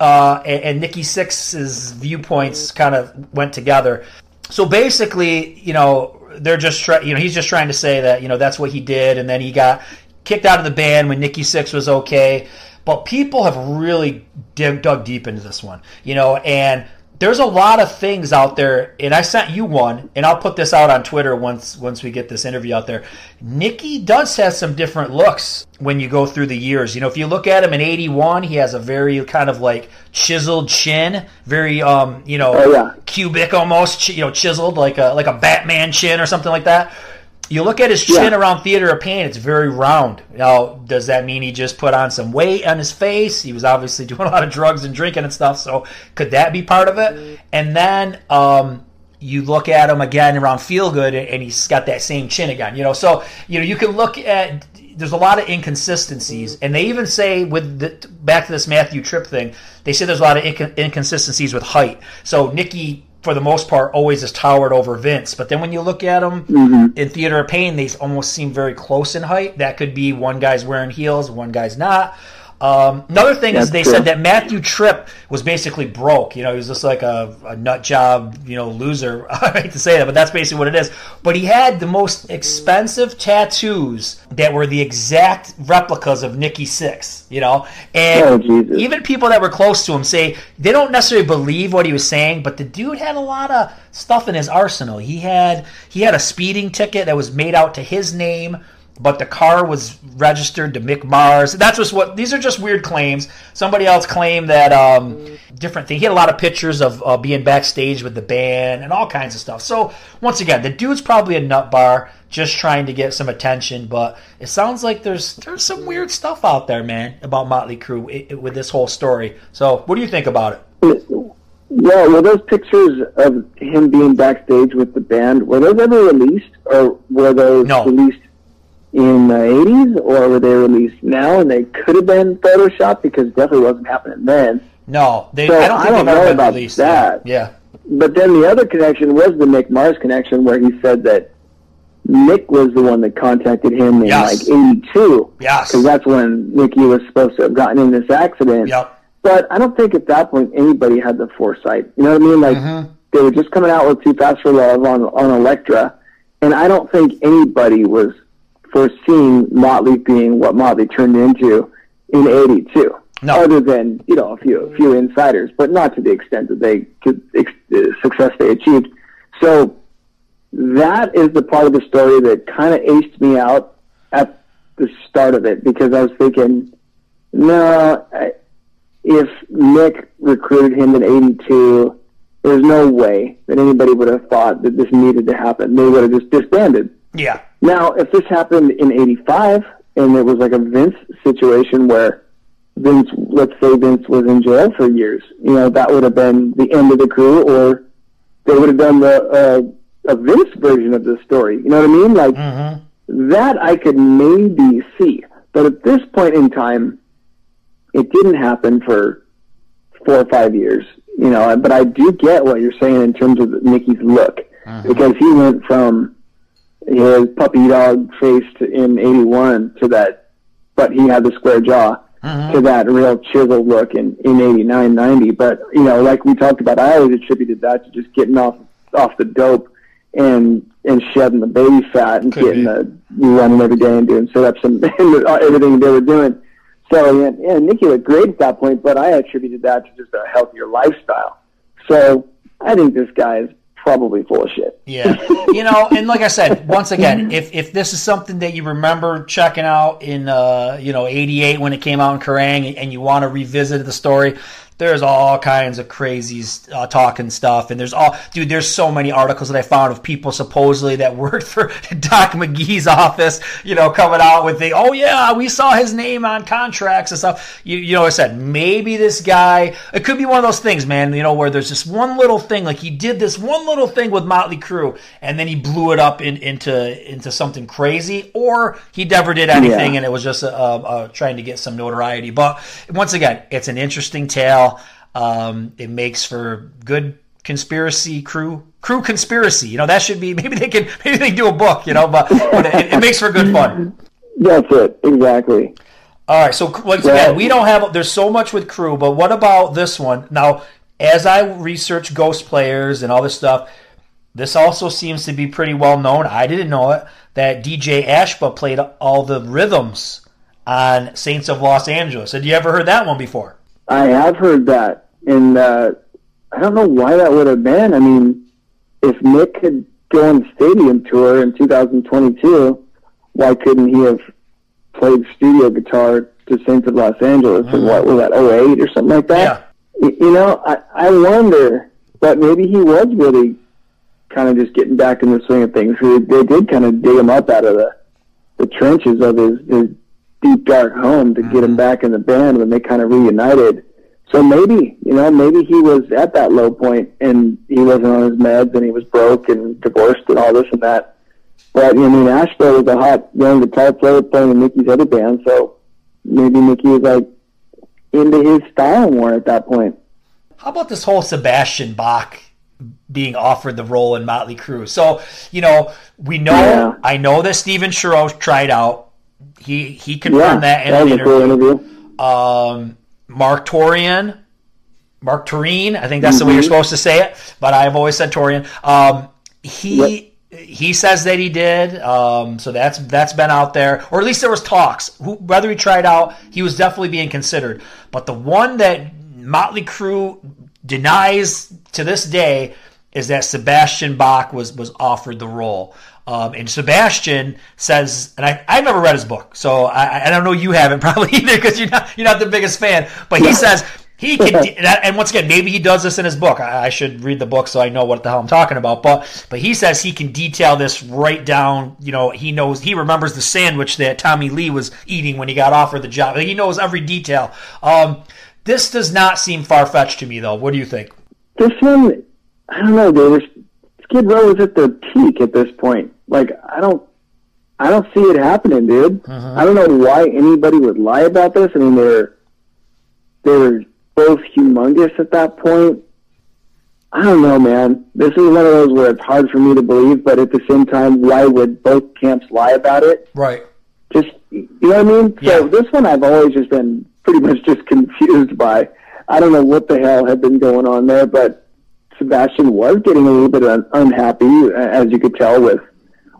uh, and, and Nikki Sixx's viewpoints kind of went together. So basically, you know, they're just try, you know he's just trying to say that you know that's what he did, and then he got kicked out of the band when Nikki Sixx was okay. But people have really dig, dug deep into this one, you know, and there's a lot of things out there, and I sent you one, and I'll put this out on Twitter once once we get this interview out there. Nikki does have some different looks when you go through the years. You know, if you look at him in '81, he has a very kind of like chiseled chin, very um, you know, Oh, yeah. cubic almost, you know, chiseled like a like a Batman chin or something like that. You look at his chin Yeah. around Theater of Pain; it's very round. Now, does that mean he just put on some weight on his face? He was obviously [LAUGHS] doing a lot of drugs and drinking and stuff. So, could that be part of it? And then um, you look at him again around Feel Good, and he's got that same chin again. You know, so you know you can look at. There's a lot of inconsistencies, and they even say with the back to this Matthew Trippe thing, they say there's a lot of incon- inconsistencies with height. So Nikki for the most part, always is towered over Vince. But then when you look at them Mm-hmm. in Theater of Pain, they almost seem very close in height. That could be one guy's wearing heels, one guy's not. Um, another thing is they true. said that Matthew Trippe was basically broke. You know, he was just like a, a nut job, you know, loser. [LAUGHS] I hate to say that, but that's basically what it is. But he had the most expensive tattoos that were the exact replicas of Nikki Sixx. You know, and Oh, even people that were close to him say they don't necessarily believe what he was saying, but the dude had a lot of stuff in his arsenal. He had he had a speeding ticket that was made out to his name, but the car was registered to Mick Mars. That's just what these are just weird claims. Somebody else claimed that um, different thing. He had a lot of pictures of uh, being backstage with the band and all kinds of stuff. So once again, the dude's probably a nut bar, just trying to get some attention. But it sounds like there's there's some weird stuff out there, man, about Motley Crue with this whole story. So what do you think about it? Yeah, were those pictures of him being backstage with the band, were those ever released? Or were those No. released in the 80s? Or were they released now and they could have been Photoshopped because it definitely wasn't happening then? No, they. So, I don't I think don't know about released. that. Yeah. But then the other connection was the Mick Mars connection where he said that Mick was the one that contacted him in Yes. like 82. Yes. Because that's when Nikki was supposed to have gotten in this accident. Yep. But I don't think at that point anybody had the foresight. You know what I mean? Like Mm-hmm. they were just coming out with Too Fast for Love on on Elektra, and I don't think anybody was foreseeing Motley being what Motley turned into in '82. No. Other than you know a few a few insiders, but not to the extent that they could ex- success they achieved. So that is the part of the story that kind of aced me out at the start of it because I was thinking, no, I, if Mick recruited him in '82, there's no way that anybody would have thought that this needed to happen. They would have just disbanded. Yeah. Now, if this happened in '85 and it was like a Vince situation where Vince, let's say Vince was in jail for years, you know, that would have been the end of the Crue, or they would have done the uh, a Vince version of the story. You know what I mean? Like that, I could maybe see, but at this point in time, it didn't happen for four or five years. You know, but I do get what you're saying in terms of Nikki's look because he went from his puppy dog face in '81 to that, but he had the square jaw mm-hmm. to that real chiseled look in in '89, '90. But you know, like we talked about, I always attributed that to just getting off off the dope and and shedding the baby fat and Could getting be. the running every day and doing sit ups and, [LAUGHS] and uh, everything they were doing. So yeah, yeah, Nikki looked great at that point, but I attributed that to just a healthier lifestyle. So I think this guy is probably full of shit. Yeah, you know, and like I said, once again, [LAUGHS] if if this is something that you remember checking out in uh, you know '88 when it came out in Kerrang, and you want to revisit the story, there's all kinds of crazy uh, talking stuff, and there's all dude. There's so many articles that I found of people supposedly that [LAUGHS] worked for Doc McGhee's office, you know, coming out with the oh yeah, we saw his name on contracts and stuff. You you know, I said maybe this guy. It could be one of those things, man. You know, where there's just one little thing, like he did this one little thing with Motley Crue, and then he blew it up in, into into something crazy, or he never did anything, Yeah. and it was just uh, uh, trying to get some notoriety. But once again, it's an interesting tale. Um, it makes for good conspiracy Crue Crue conspiracy. You know that should be [LAUGHS] maybe they can maybe they can do a book. You know, but, but it, it makes for good fun. That's it, exactly. All right, so once again, we don't have. There's so much with Crue, but what about this one? Now, as I research ghost players and all this stuff, this also seems to be pretty well known. I didn't know it that DJ Ashba played all the rhythms on Saints of Los Angeles. Had you ever heard that one before? I have heard that, and uh, I don't know why that would have been. I mean, if Mick could go on stadium tour in 2022, why couldn't he have played studio guitar to Saints of Los Angeles? And what was that, 08 or something like that? Y- You know, I, I wonder, but maybe he was really kind of just getting back in the swing of things. They, they did kind of dig him up out of the, the trenches of his, his deep dark home to get him mm-hmm. back in the band when they kind of reunited. So maybe, you know, maybe he was at that low point and he wasn't on his meds and he was broke and divorced and all this and that. But I mean, Ashba was a hot young guitar player playing in Nikki's other band, so maybe Nikki was like into his style more at that point. How about this whole Sebastian Bach being offered the role in Motley Crue? So, you know, we know, Yeah. I know that Steven Shareaux tried out. He he Yeah, confirmed that in that an was a cool interview. interview. Um, Mark Torian, Mark Torine, I think that's the way you're Mm-hmm. supposed to say it, but I've always said Torian. Um, he he says that he did, um, so that's that's been out there, or at least there was talks. Who, whether he tried out, he was definitely being considered. But the one that Motley Crue denies to this day is that Sebastian Bach was was offered the role. Um, and Sebastian says, and I, I've never read his book, so I, I don't know you haven't [LAUGHS] probably either because you're not you're not the biggest fan. But he says he can, [LAUGHS] and once again, maybe he does this in his book. I, I should read the book so I know what the hell I'm talking about. But but he says he can detail this right down. You know, he knows he remembers the sandwich that Tommy Lee was eating when he got offered the job. He knows every detail. Um, this does not seem far fetched to me, though. What do you think? This one, I don't know, dude. Skid Row is at their peak at this point. Like, I don't, I don't see it happening, dude. Uh-huh. I don't know why anybody would lie about this. I mean, they're, they're both humongous at that point. I don't know, man. This is one of those where it's hard for me to believe, but at the same time, why would both camps lie about it? Right. just you know what I mean. So Yeah. this one I've always just been pretty much just [LAUGHS] confused by. I don't know what the hell had been going on there, but Sebastian was getting a little bit un- unhappy, as you could tell with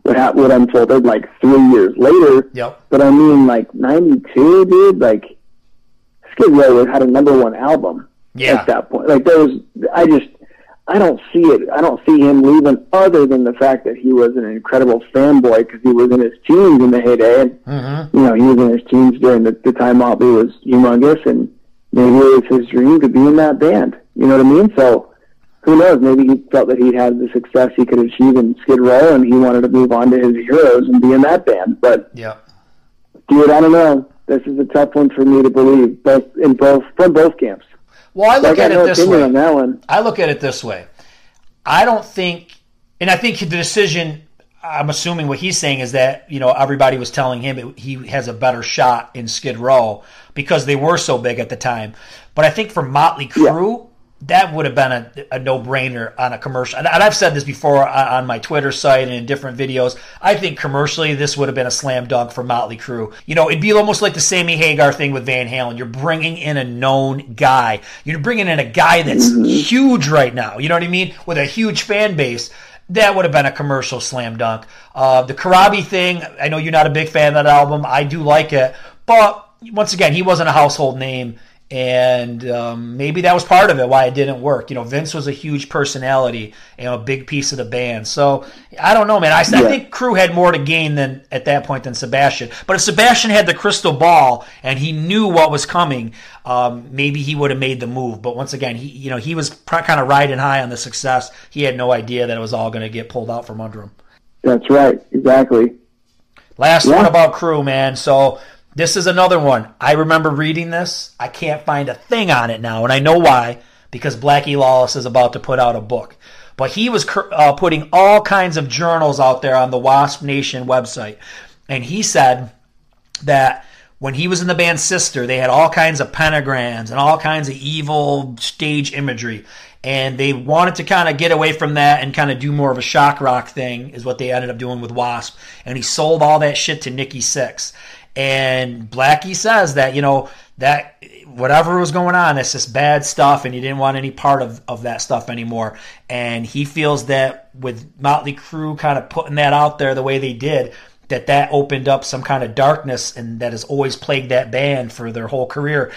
what hap- what unfolded like three years later. Yep. But I mean, like '92, dude, like Skid Row had a number one album Yeah. at that point. Like there was, I just, I don't see it. I don't see him leaving, other than the fact that he was an incredible fanboy because he was in his teens in the heyday, and Mm-hmm. you know he was in his teens during the, the time Motley was humongous, and maybe it was his dream to be in that band. You know what I mean? So who knows? Maybe he felt that he'd had the success he could achieve in Skid Row, and he wanted to move on to his heroes and be in that band. But Yep. dude, I don't know. This is a tough one for me to believe, both in both from both camps. Well, I look at it this way. on that one. I look at it this way. I don't think, and I think the decision. I'm assuming what he's saying is that you know everybody was telling him it, he has a better shot in Skid Row because they were so big at the time. But I think for Motley Crue, that would have been a, a no-brainer on a commercial. And, I've said this before on, my Twitter site and in different videos. I think commercially this would have been a slam dunk for Motley Crue. You know, it'd be almost like the Sammy Hagar thing with Van Halen. You're bringing in a known guy. You're bringing in a guy that's huge right now. You know what I mean? With a huge fan base. that would have been a commercial slam dunk. Uh, the Corabi thing, I know you're not a big fan of that album. I do like it, but once again, he wasn't a household name and um, maybe that was part of it why it didn't work. You know, Vince was a huge personality and a big piece of the band. So I don't know, man. I, yeah. I think Crue had more to gain than at that point than Sebastian. But if Sebastian had the crystal ball and he knew what was coming, um, maybe he would have made the move. But once again, he you know he was kind of riding high on the success. He had no idea that it was all going to get pulled out from under him. That's right, exactly. Last yeah. one about Crue, man. So this is another one. I remember reading this. I can't find a thing on it now, and I know why because Blackie Lawless is about to put out a book. But he was uh, putting all kinds of journals out there on the Wasp Nation website, and he said that when he was in the band Sister, they had all kinds of pentagrams and all kinds of evil stage imagery. And they wanted to kind of get away from that and kind of do more of a shock rock thing, is what they ended up doing with Wasp. And he sold all that shit to Nikki Sixx. And Blackie says that, you know, that whatever was going on, it's just bad stuff, and he didn't want any part of, of that stuff anymore. And he feels that with Motley Crue kind of putting that out there the way they did, that that opened up some kind of darkness and that has always plagued that band for their whole career.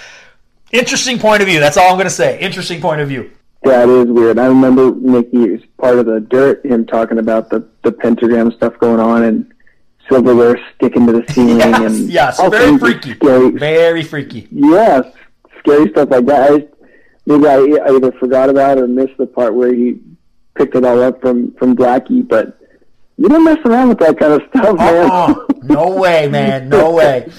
Interesting point of view. That's all I'm going to say. Interesting point of view. That is weird. I remember Nikki was part of the dirt, him talking about the, the pentagram stuff going on, and silverware sticking to the [LAUGHS] ceiling yes, and yes, very freaky, scary, very freaky. Yes, scary stuff like that. I, maybe I, I either forgot about or missed the part where he picked it all up from from Blackie, but you don't mess around with that kind of stuff, man. Uh-uh. no way, man. No [LAUGHS] way.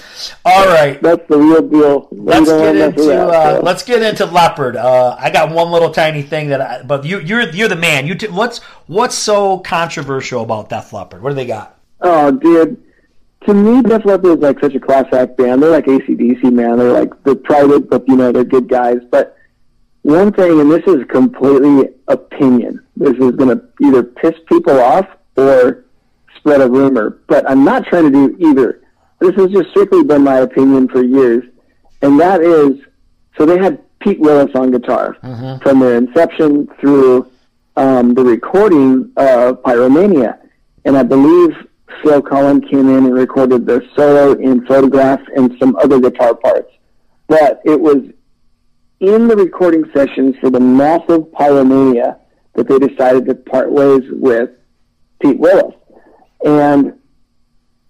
All right, that's the real deal. Let's get into uh, so. let's get into Leppard. Uh, I got one little tiny thing that, I, but you, you're you're the man. You t- what's what's so controversial about Def Leppard? What do they got? Oh, dude. To me, Def Leppard is like such a class act band. They're like ACDC, man. They're like they're private, but you know they're good guys. But one thing, and this is completely opinion. This is going to either piss people off or spread a rumor. But I'm not trying to do either. This has just strictly been my opinion for years, and that is so they had Pete Willis on guitar uh-huh. from their inception through um, the recording of Pyromania, and I believe Phil Collen came in and recorded the solo in Photograph and some other guitar parts. But it was in the recording sessions for the massive Pyromania that they decided to part ways with Pete Willis. And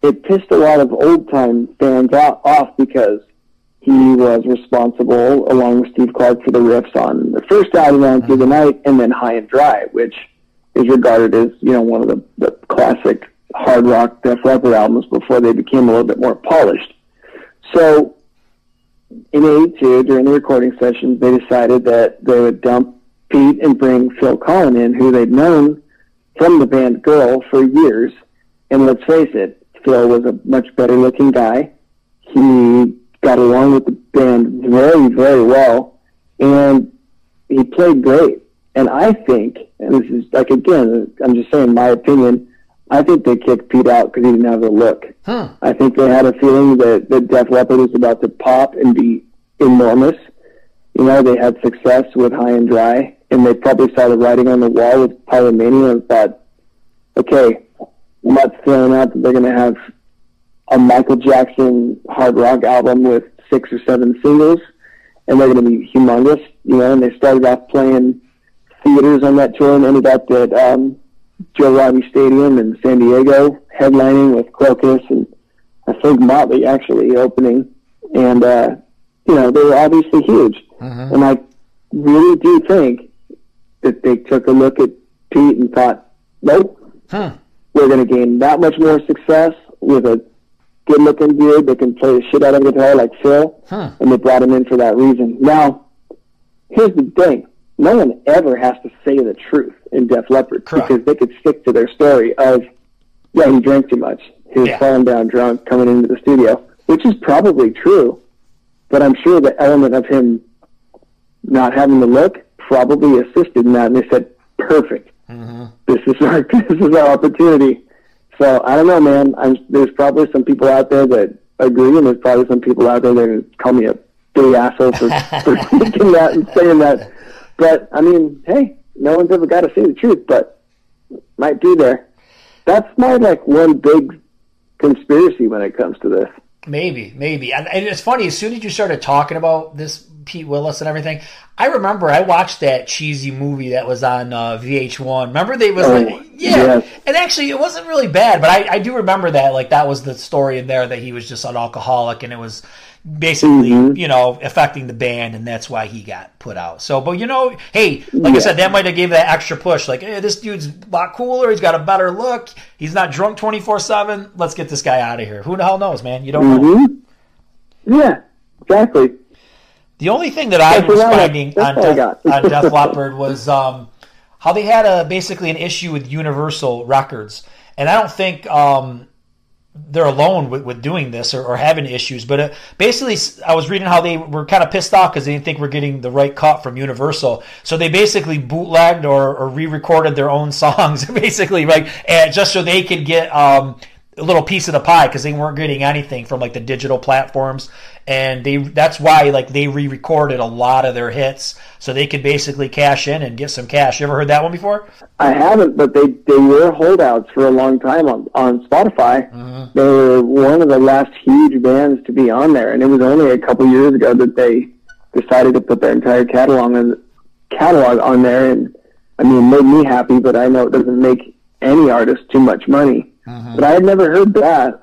it pissed a lot of old time fans off because he was responsible, along with Steve Clark, for the riffs on the first album, Through the Night, and then High and Dry, which is regarded as, you know, one of the, the classic hard rock Def Leppard albums before they became a little bit more polished. So in 82, during the recording sessions, they decided that they would dump Pete and bring Phil Collen in, who they'd known from the band Girl for years. And let's face it, Phil was a much better looking guy. He got along with the band very, very well. And he played great. And I think, and this is like, again, I'm just saying my opinion, I think they kicked Pete out because he didn't have the look. Huh. I think they had a feeling that, that Def Leppard was about to pop and be enormous. You know, they had success with High and Dry, and they probably saw the writing on the wall with Pyromania and thought, okay, I'm not throwing out that they're going to have a Michael Jackson hard rock album with six or seven singles, and they're going to be humongous. You know, and they started off playing theaters on that tour and ended up at um, Joe Robbie Stadium in San Diego, headlining with Krokus and I think Motley actually opening. And, uh, you know, they were obviously huge. Mm-hmm. And I really do think that they took a look at Pete and thought, nope, huh. we're going to gain that much more success with a good looking dude that can play the shit out of guitar like Phil. Huh. And they brought him in for that reason. Now, here's the thing no one ever has to say the truth in Def Leppard Correct. because they could stick to their story of, yeah, he drank too much. He was yeah. falling down drunk coming into the studio, which is probably true. But I'm sure the element of him not having the look probably assisted in that. And they said, perfect. Mm-hmm. This is our [LAUGHS] this is our opportunity. So I don't know, man. I'm, there's probably some people out there that agree, and there's probably some people out there that call me a big asshole for, [LAUGHS] for [LAUGHS] thinking that and saying that. But I mean, hey, no one's ever got to say the truth. But might be there. That's my like one big conspiracy when it comes to this. Maybe, maybe. And, and it's funny, as soon as you started talking about this Pete Willis and everything, I remember I watched that cheesy movie that was on uh, VH1. Remember they was Oh, like, yeah, yes. and actually it wasn't really bad, but I, I do remember that like that was the story in there that he was just an alcoholic and it was basically Mhm. you know affecting the band and that's why he got put out. So, but you know, hey, like I said, that might have gave that extra push. Like, hey, this dude's a lot cooler. He's got a better look. He's not drunk twenty four seven. Let's get this guy out of here. Who the hell knows, man? You don't know. hmm Yeah, exactly. The only thing that I That's was what I- finding on got. on Def [LAUGHS] Leppard was um, how they had a basically an issue with Universal Records, and I don't think um, they're alone with, with doing this or, or having issues. But uh, basically, I was reading how they were kind of pissed off because they didn't think we're getting the right cut from Universal, so they basically bootlegged or, or re-recorded their own [LAUGHS] songs, basically, like and just so they could get. Um, a little piece of the pie because they weren't getting anything from like the digital platforms and they that's why like they re-recorded a lot of their hits so they could basically cash in and get some cash you ever heard that one before I haven't, but they they were holdouts for a long time on on Spotify. Mm-hmm. They were one of the last huge bands to be on there, and it was only a couple years ago that they decided to put their entire catalog on catalog on there. And I mean, it made me happy, but I know it doesn't make any artist too much money. Mm-hmm. But I had never heard that.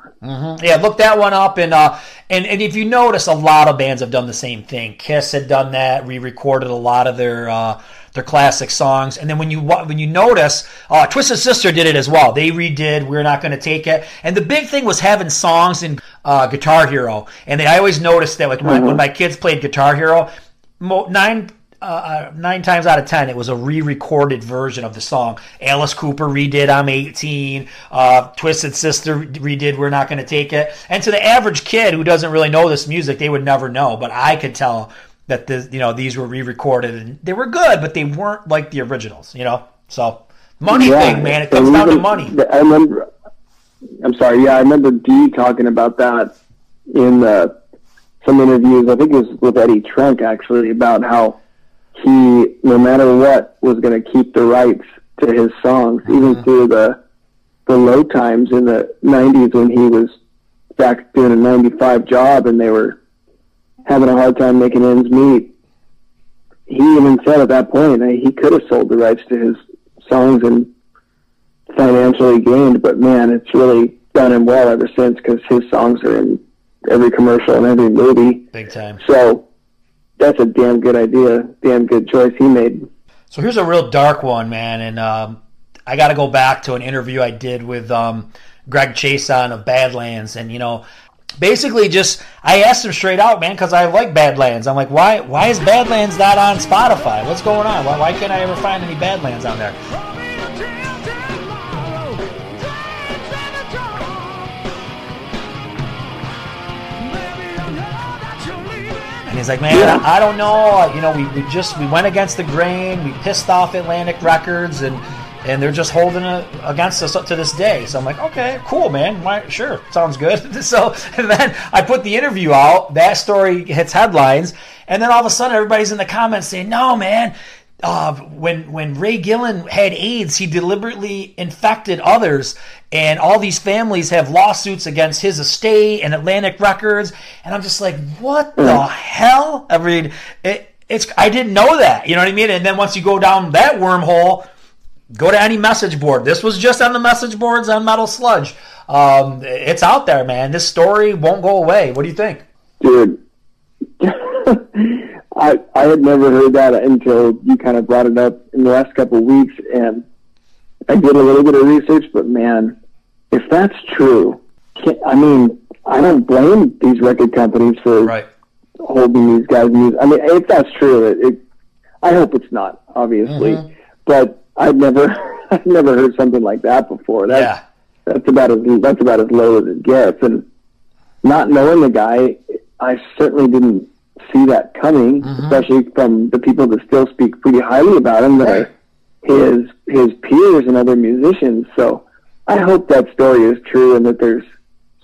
Yeah, look that one up, and uh, and and if you notice, a lot of bands have done the same thing. Kiss had done that, re-recorded a lot of their uh, their classic songs, and then when you when you notice, uh, Twisted Sister did it as well. They redid "We're Not Going to Take It," and the big thing was having songs in uh, Guitar Hero. And they, I always noticed that, like when, when my kids played Guitar Hero, mo- nine uh, nine times out of ten, it was a re-recorded version of the song. Alice Cooper redid "I'm 18." Uh, Twisted Sister redid "We're Not Going to Take It." And to the average kid who doesn't really know this music, they would never know. But I could tell that the you know these were re-recorded and they were good, but they weren't like the originals. You know, so money Yeah, thing, man. It comes down to money. I remember. I'm sorry. Yeah, I remember Dee talking about that in uh, some interviews. I think it was with Eddie Trunk actually about how he, no matter what, was going to keep the rights to his songs, even mm-hmm. through the the low times in the '90s when he was back doing a '95 job and they were having a hard time making ends meet. He even said at that point that he could have sold the rights to his songs and financially gained, but man, it's really done him well ever since because his songs are in every commercial and every movie. Big time. So that's a damn good idea, damn good choice he made. So here's a real dark one, man, and um, I got to go back to an interview I did with um, Greg Chaisson of Badlands, and you know, basically just I asked him straight out, man, because I like Badlands. I'm like, why why is Badlands not on Spotify? What's going on? Why, why can't I ever find any Badlands on there? He's like, man, Yeah. I, don't know. You know, we, we just we went against the grain. We pissed off Atlantic Records, and and they're just holding it against us up to this day. So I'm like, okay, cool, man. Why, sure, sounds good. [LAUGHS] so and then I put the interview out. That story hits headlines, and then all of a sudden everybody's in the comments saying, no, man. Uh, when when Ray Gillen had AIDS, he deliberately infected others, and all these families have lawsuits against his estate and Atlantic Records. And I'm just like, what the hell? I mean, it, it's I didn't know that. You know what I mean? And then once you go down that wormhole, go to any message board. This was just on the message boards on Metal Sludge. Um, it's out there, man. This story won't go away. What do you think? Dude, [LAUGHS] I I had never heard that until you kind of brought it up in the last couple of weeks, and I did a little bit of research. But man, if that's true, can, I mean, I don't blame these record companies for Right. holding these guys' music. I mean, if that's true, it, it I hope it's not, obviously. Mm-hmm. But I've never [LAUGHS] I've never heard something like that before. That's Yeah. that's about as that's about as low as it gets. And not knowing the guy, I certainly didn't see that coming, Mm-hmm. especially from the people that still speak pretty highly about him, that are his his peers and other musicians. So I hope that story is true and that there's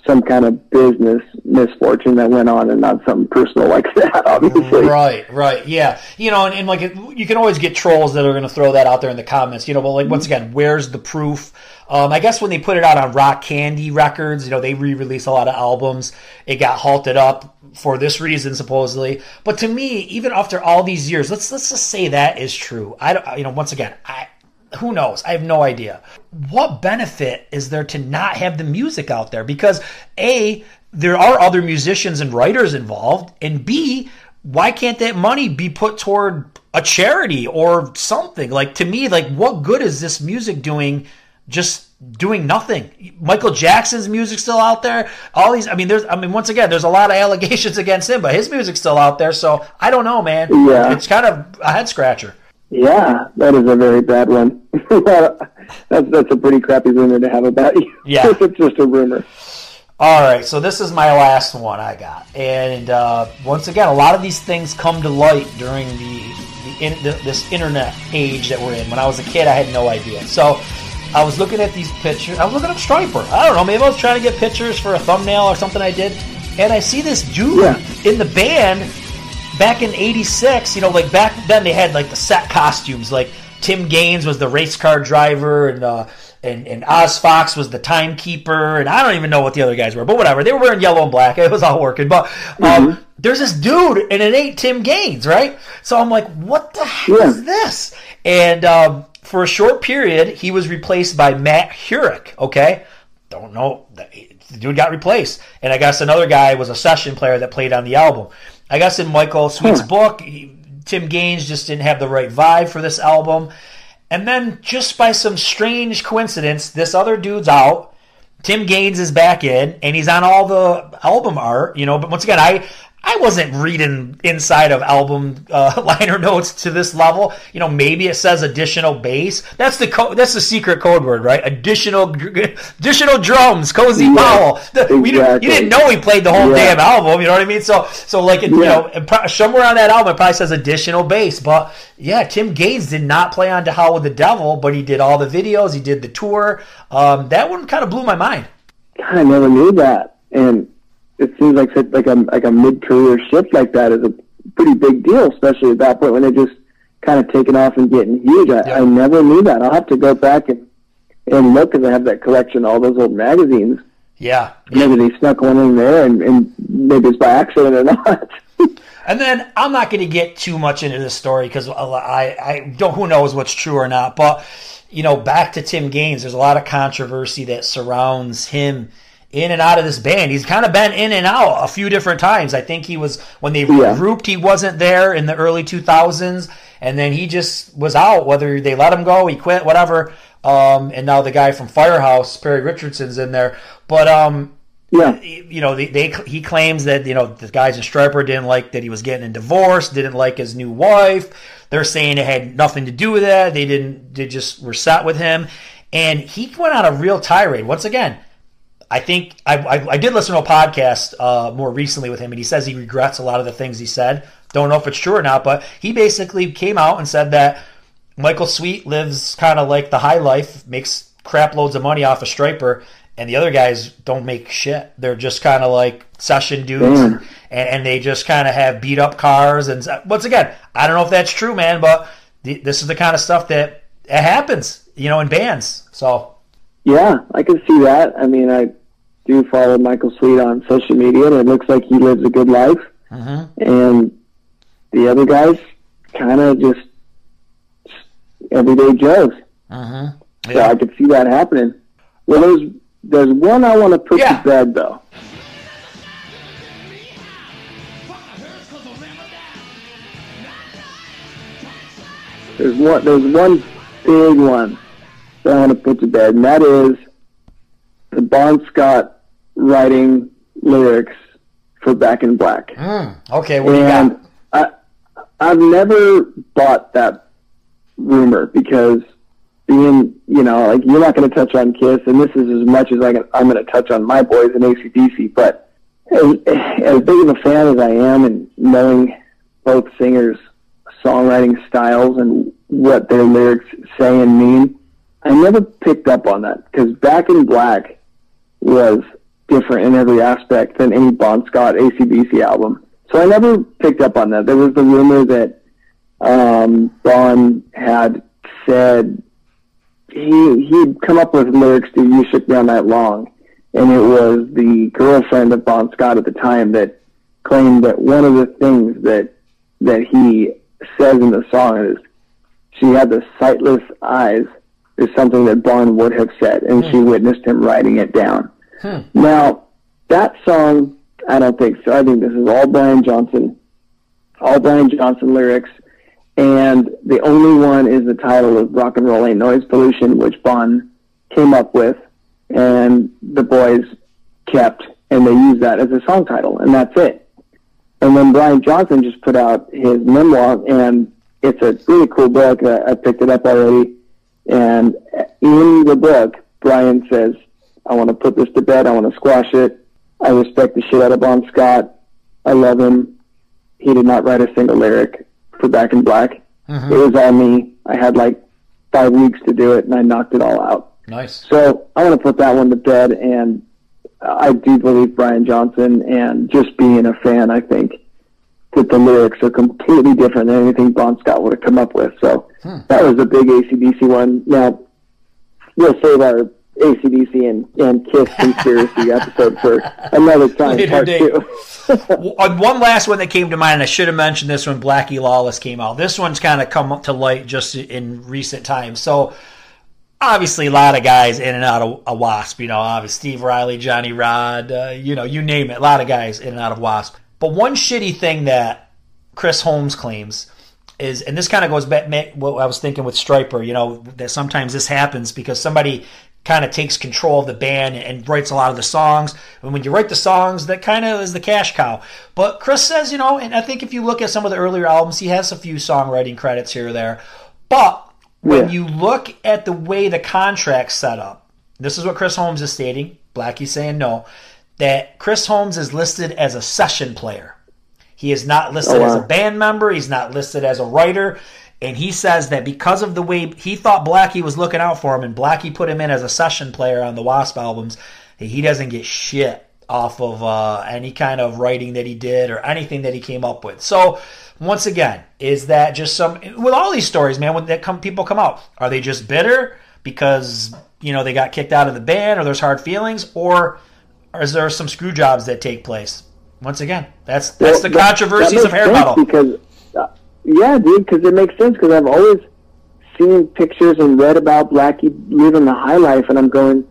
some kind of business misfortune that went on and not something personal like [LAUGHS] that, obviously. Right, right, yeah. You know, and, and like you can always get trolls that are going to throw that out there in the comments. You know, but like once again, where's the proof? Um, I guess when they put it out on Rock Candy Records, you know, they re-release a lot of albums. It got halted up for this reason, supposedly. But to me, even after all these years, let's let's just say that is true. I don't, you know, once again, I who knows? I have no idea. What benefit is there to not have the music out there? Because A, there are other musicians and writers involved, and B, why can't that money be put toward a charity or something? Like to me, like what good is this music doing just doing nothing? Michael Jackson's music still out there. All these I mean there's I mean once again there's a lot of [LAUGHS] allegations against him, but his music's still out there, so I don't know, man. Yeah. It's kind of a head scratcher. Yeah, that is a very bad one. [LAUGHS] that's that's a pretty crappy rumor to have about you. Yeah. [LAUGHS] it's just a rumor. All right, so this is my last one I got, and uh, once again, a lot of these things come to light during the, the, in, the this internet age that we're in. When I was a kid, I had no idea. So I was looking at these pictures. I was looking up Stryper. I don't know, maybe I was trying to get pictures for a thumbnail or something I did, and I see this dude Yeah. in the band back in '86. You know, like back then they had like the set costumes. Like Tim Gaines was the race car driver, and uh, and and Oz Fox was the timekeeper, and I don't even know what the other guys were, but whatever. They were wearing yellow and black. [LAUGHS] It was all working. But um, there's this dude, and it ain't Tim Gaines, right? So I'm like, what the hell Yeah. is this? And um, for a short period, he was replaced by Matt Hurich. Okay, don't know. The dude got replaced, and I guess another guy was a session player that played on the album. I guess in Michael Sweet's book, he- Tim Gaines just didn't have the right vibe for this album. And then, just by some strange coincidence, this other dude's out. Tim Gaines is back in, and he's on all the album art. You know, but once again, I I wasn't reading inside of album uh, [LAUGHS] liner notes to this level. You know, maybe it says additional bass. That's the co- that's the secret code word, right? Additional [LAUGHS] additional drums, Cozy Yeah, Powell. The- we didn't, you didn't know he played the whole Yeah. damn album. You know what I mean? So so like it, you know somewhere on that album it probably says additional bass. But yeah, Tim Gaines did not play on To Hell with the Devil, but he did all the videos. He did the tour. Um, that one kind of blew my mind. God, I never knew that, and it seems like such- like a like a mid career shift like that is a pretty big deal, especially at that point when they're just kind of taking off and getting huge. I, Yeah. I never knew that. I'll have to go back and and look because I have that collection all those old magazines. Yeah. Maybe they snuck one in there, and, and maybe it's by accident or not. [LAUGHS] And then I'm not going to get too much into this story because I, I don't who knows what's true or not. But you know, back to Tim Gaines, there's a lot of controversy that surrounds him in and out of this band. He's kind of been in and out a few different times. I think he was when they Yeah. regrouped, he wasn't there in the early 2000s, and then he just was out. Whether they let him go, he quit, whatever. Um, and now the guy from Firehouse, Perry Richardson's in there. But um, yeah, you know, they, they he claims that you know the guys in Stryper didn't like that he was getting a divorce, didn't like his new wife. They're saying it had nothing to do with that. They didn't. They just were set with him, and he went on a real tirade. Once again, I think I, I, I did listen to a podcast uh, more recently with him, and he says he regrets a lot of the things he said. Don't know if it's true or not, but he basically came out and said that Michael Sweet lives kind of like the high life, makes crap loads of money off a Stryper, and the other guys don't make shit. They're just kind of like session dudes, Damn. and, and they just kind of have beat up cars. And once again, I don't know if that's true, man, but th- this is the kind of stuff that it happens, you know, in bands. So yeah, I can see that. I mean, I do follow Michael Sweet on social media, and it looks like he lives a good life. Mm-hmm. And the other guys kind of just everyday Joes. Mm-hmm. So yeah, I could see that happening. Well, there's there's one I want to put Yeah. to bed though. There's one there's one big one that I want to put to bed, and that is the Bon Scott writing lyrics for Back in Black. Hmm, okay, what do you got? I, I've never bought that rumor because being, you know, like you're not going to touch on Kiss, and this is as much as I can, I'm going to touch on my boys in ACDC. But as, as big of a fan as I am, and knowing both singers' songwriting styles and what their lyrics say and mean, I never picked up on that because Back in Black was different in every aspect than any Bon Scott ACDC album. So I never picked up on that. There was the rumor that um, Bon had said he he'd come up with lyrics to "You Shook All Night Long," and it was the girlfriend of Bon Scott at the time that claimed that one of the things that that he says in the song is she had the sightless eyes is something that Bon would have said, and she hmm. witnessed him writing it down. Hmm. Now, that song, I don't think so. I think this is all Brian Johnson, all Brian Johnson lyrics, and the only one is the title of Rock and Roll Ain't Noise Pollution, which Bon came up with, and the boys kept, and they used that as a song title, and that's it. And then Brian Johnson just put out his memoir, and it's a really cool book. I, I picked it up already. And in the book, Brian says, I want to put this to bed. I want to squash it. I respect the shit out of Bon Scott. I love him. He did not write a single lyric for Back in Black. Mm-hmm. It was all me. I had like five weeks to do it, and I knocked it all out. Nice. So I want to put that one to bed, and I do believe Brian Johnson, and just being a fan, I think that the lyrics are completely different than anything Bon Scott would have come up with. So that was a big ACDC one. Now, we'll save our ACDC and, and Kiss conspiracy [LAUGHS] episode for another time, Later part date. two. Uh, One last one that came to mind, and I should have mentioned this when Blackie Lawless came out. This one's kind of come up to light just in recent times. So, obviously, a lot of guys in and out of a Wasp. You know, obviously Steve Riley, Johnny Rod, uh, you know, you name it. A lot of guys in and out of Wasp. But one shitty thing that Chris Holmes claims is, and this kind of goes back what I was thinking with Stryper. You know, that sometimes this happens because somebody kind of takes control of the band and writes a lot of the songs. And when you write the songs, that kind of is the cash cow. But Chris says, you know, and I think if you look at some of the earlier albums, he has a few songwriting credits here or there. But when Yeah. you look at the way the contract's set up, this is what Chris Holmes is stating. Blackie's saying no. That Chris Holmes is listed as a session player. He is not listed Oh, as a band member. He's not listed as a writer. And he says that because of the way he thought Blackie was looking out for him, and Blackie put him in as a session player on the Wasp albums, that he doesn't get shit off of uh, any kind of writing that he did or anything that he came up with. So, once again, is that just some with all these stories, man? When that come people come out, are they just bitter because you know they got kicked out of the band or there's hard feelings, or is there some screw jobs that take place? Once again, that's that's the Well, that- controversies that of hair metal. Because, uh, yeah, dude, because it makes sense. Because I've always seen pictures and read about Blackie living the high life, and I'm going,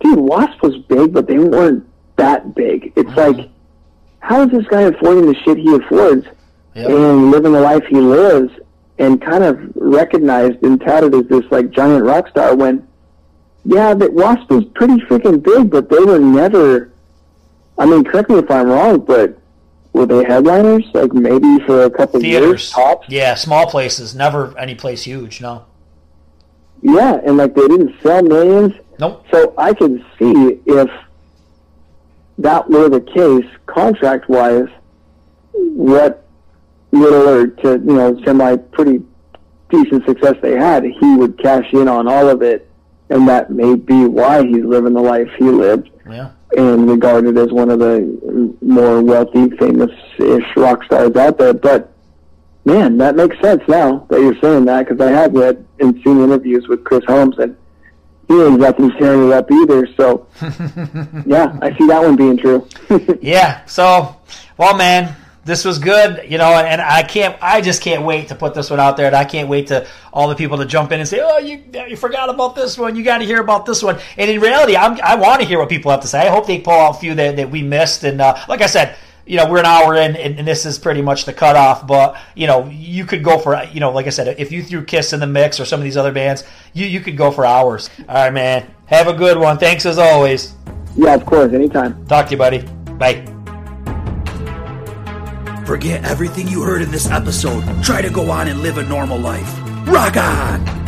dude, Wasp was big, but they weren't that big. It's Mm-hmm. like, how is this guy affording the shit he affords Yep. and living the life he lives, and kind of recognized and touted as this like giant rock star when, yeah, that Wasp was pretty freaking big, but they were never. I mean, correct me if I'm wrong, but were they headliners? Like maybe for a couple of years Theaters, tops? yeah, small places, never any place huge. No, Yeah, and like they didn't sell millions. nope. So I can see if that were the case, contract wise, what little or to you know semi pretty decent success they had, he would cash in on all of it, and that may be why he's living the life he lived. Yeah, and regarded as one of the more wealthy, famous-ish rock stars out there. But man, that makes sense now that you're saying that because I have read and seen interviews with Chris Holmes, and he ain't exactly tearing it up either. So [LAUGHS] yeah, I see that one being true. [LAUGHS] yeah. So, well, man, this was good, you know, and I can't, I just can't wait to put this one out there, and I can't wait to all the people to jump in and say, "Oh, you you forgot about this one. You got to hear about this one." And in reality, I'm, I want to hear what people have to say. I hope they pull out a few that, that we missed, and uh, like I said. You know, we're an hour in, and, and this is pretty much the cutoff. But you know, you could go for you know, like I said, if you threw Kiss in the mix or some of these other bands, you you could go for hours. All right, man. Have a good one. Thanks as always. yeah, of course, anytime. Talk to you, buddy. Bye. Forget everything you heard in this episode. Try to go on and live a normal life. Rock on!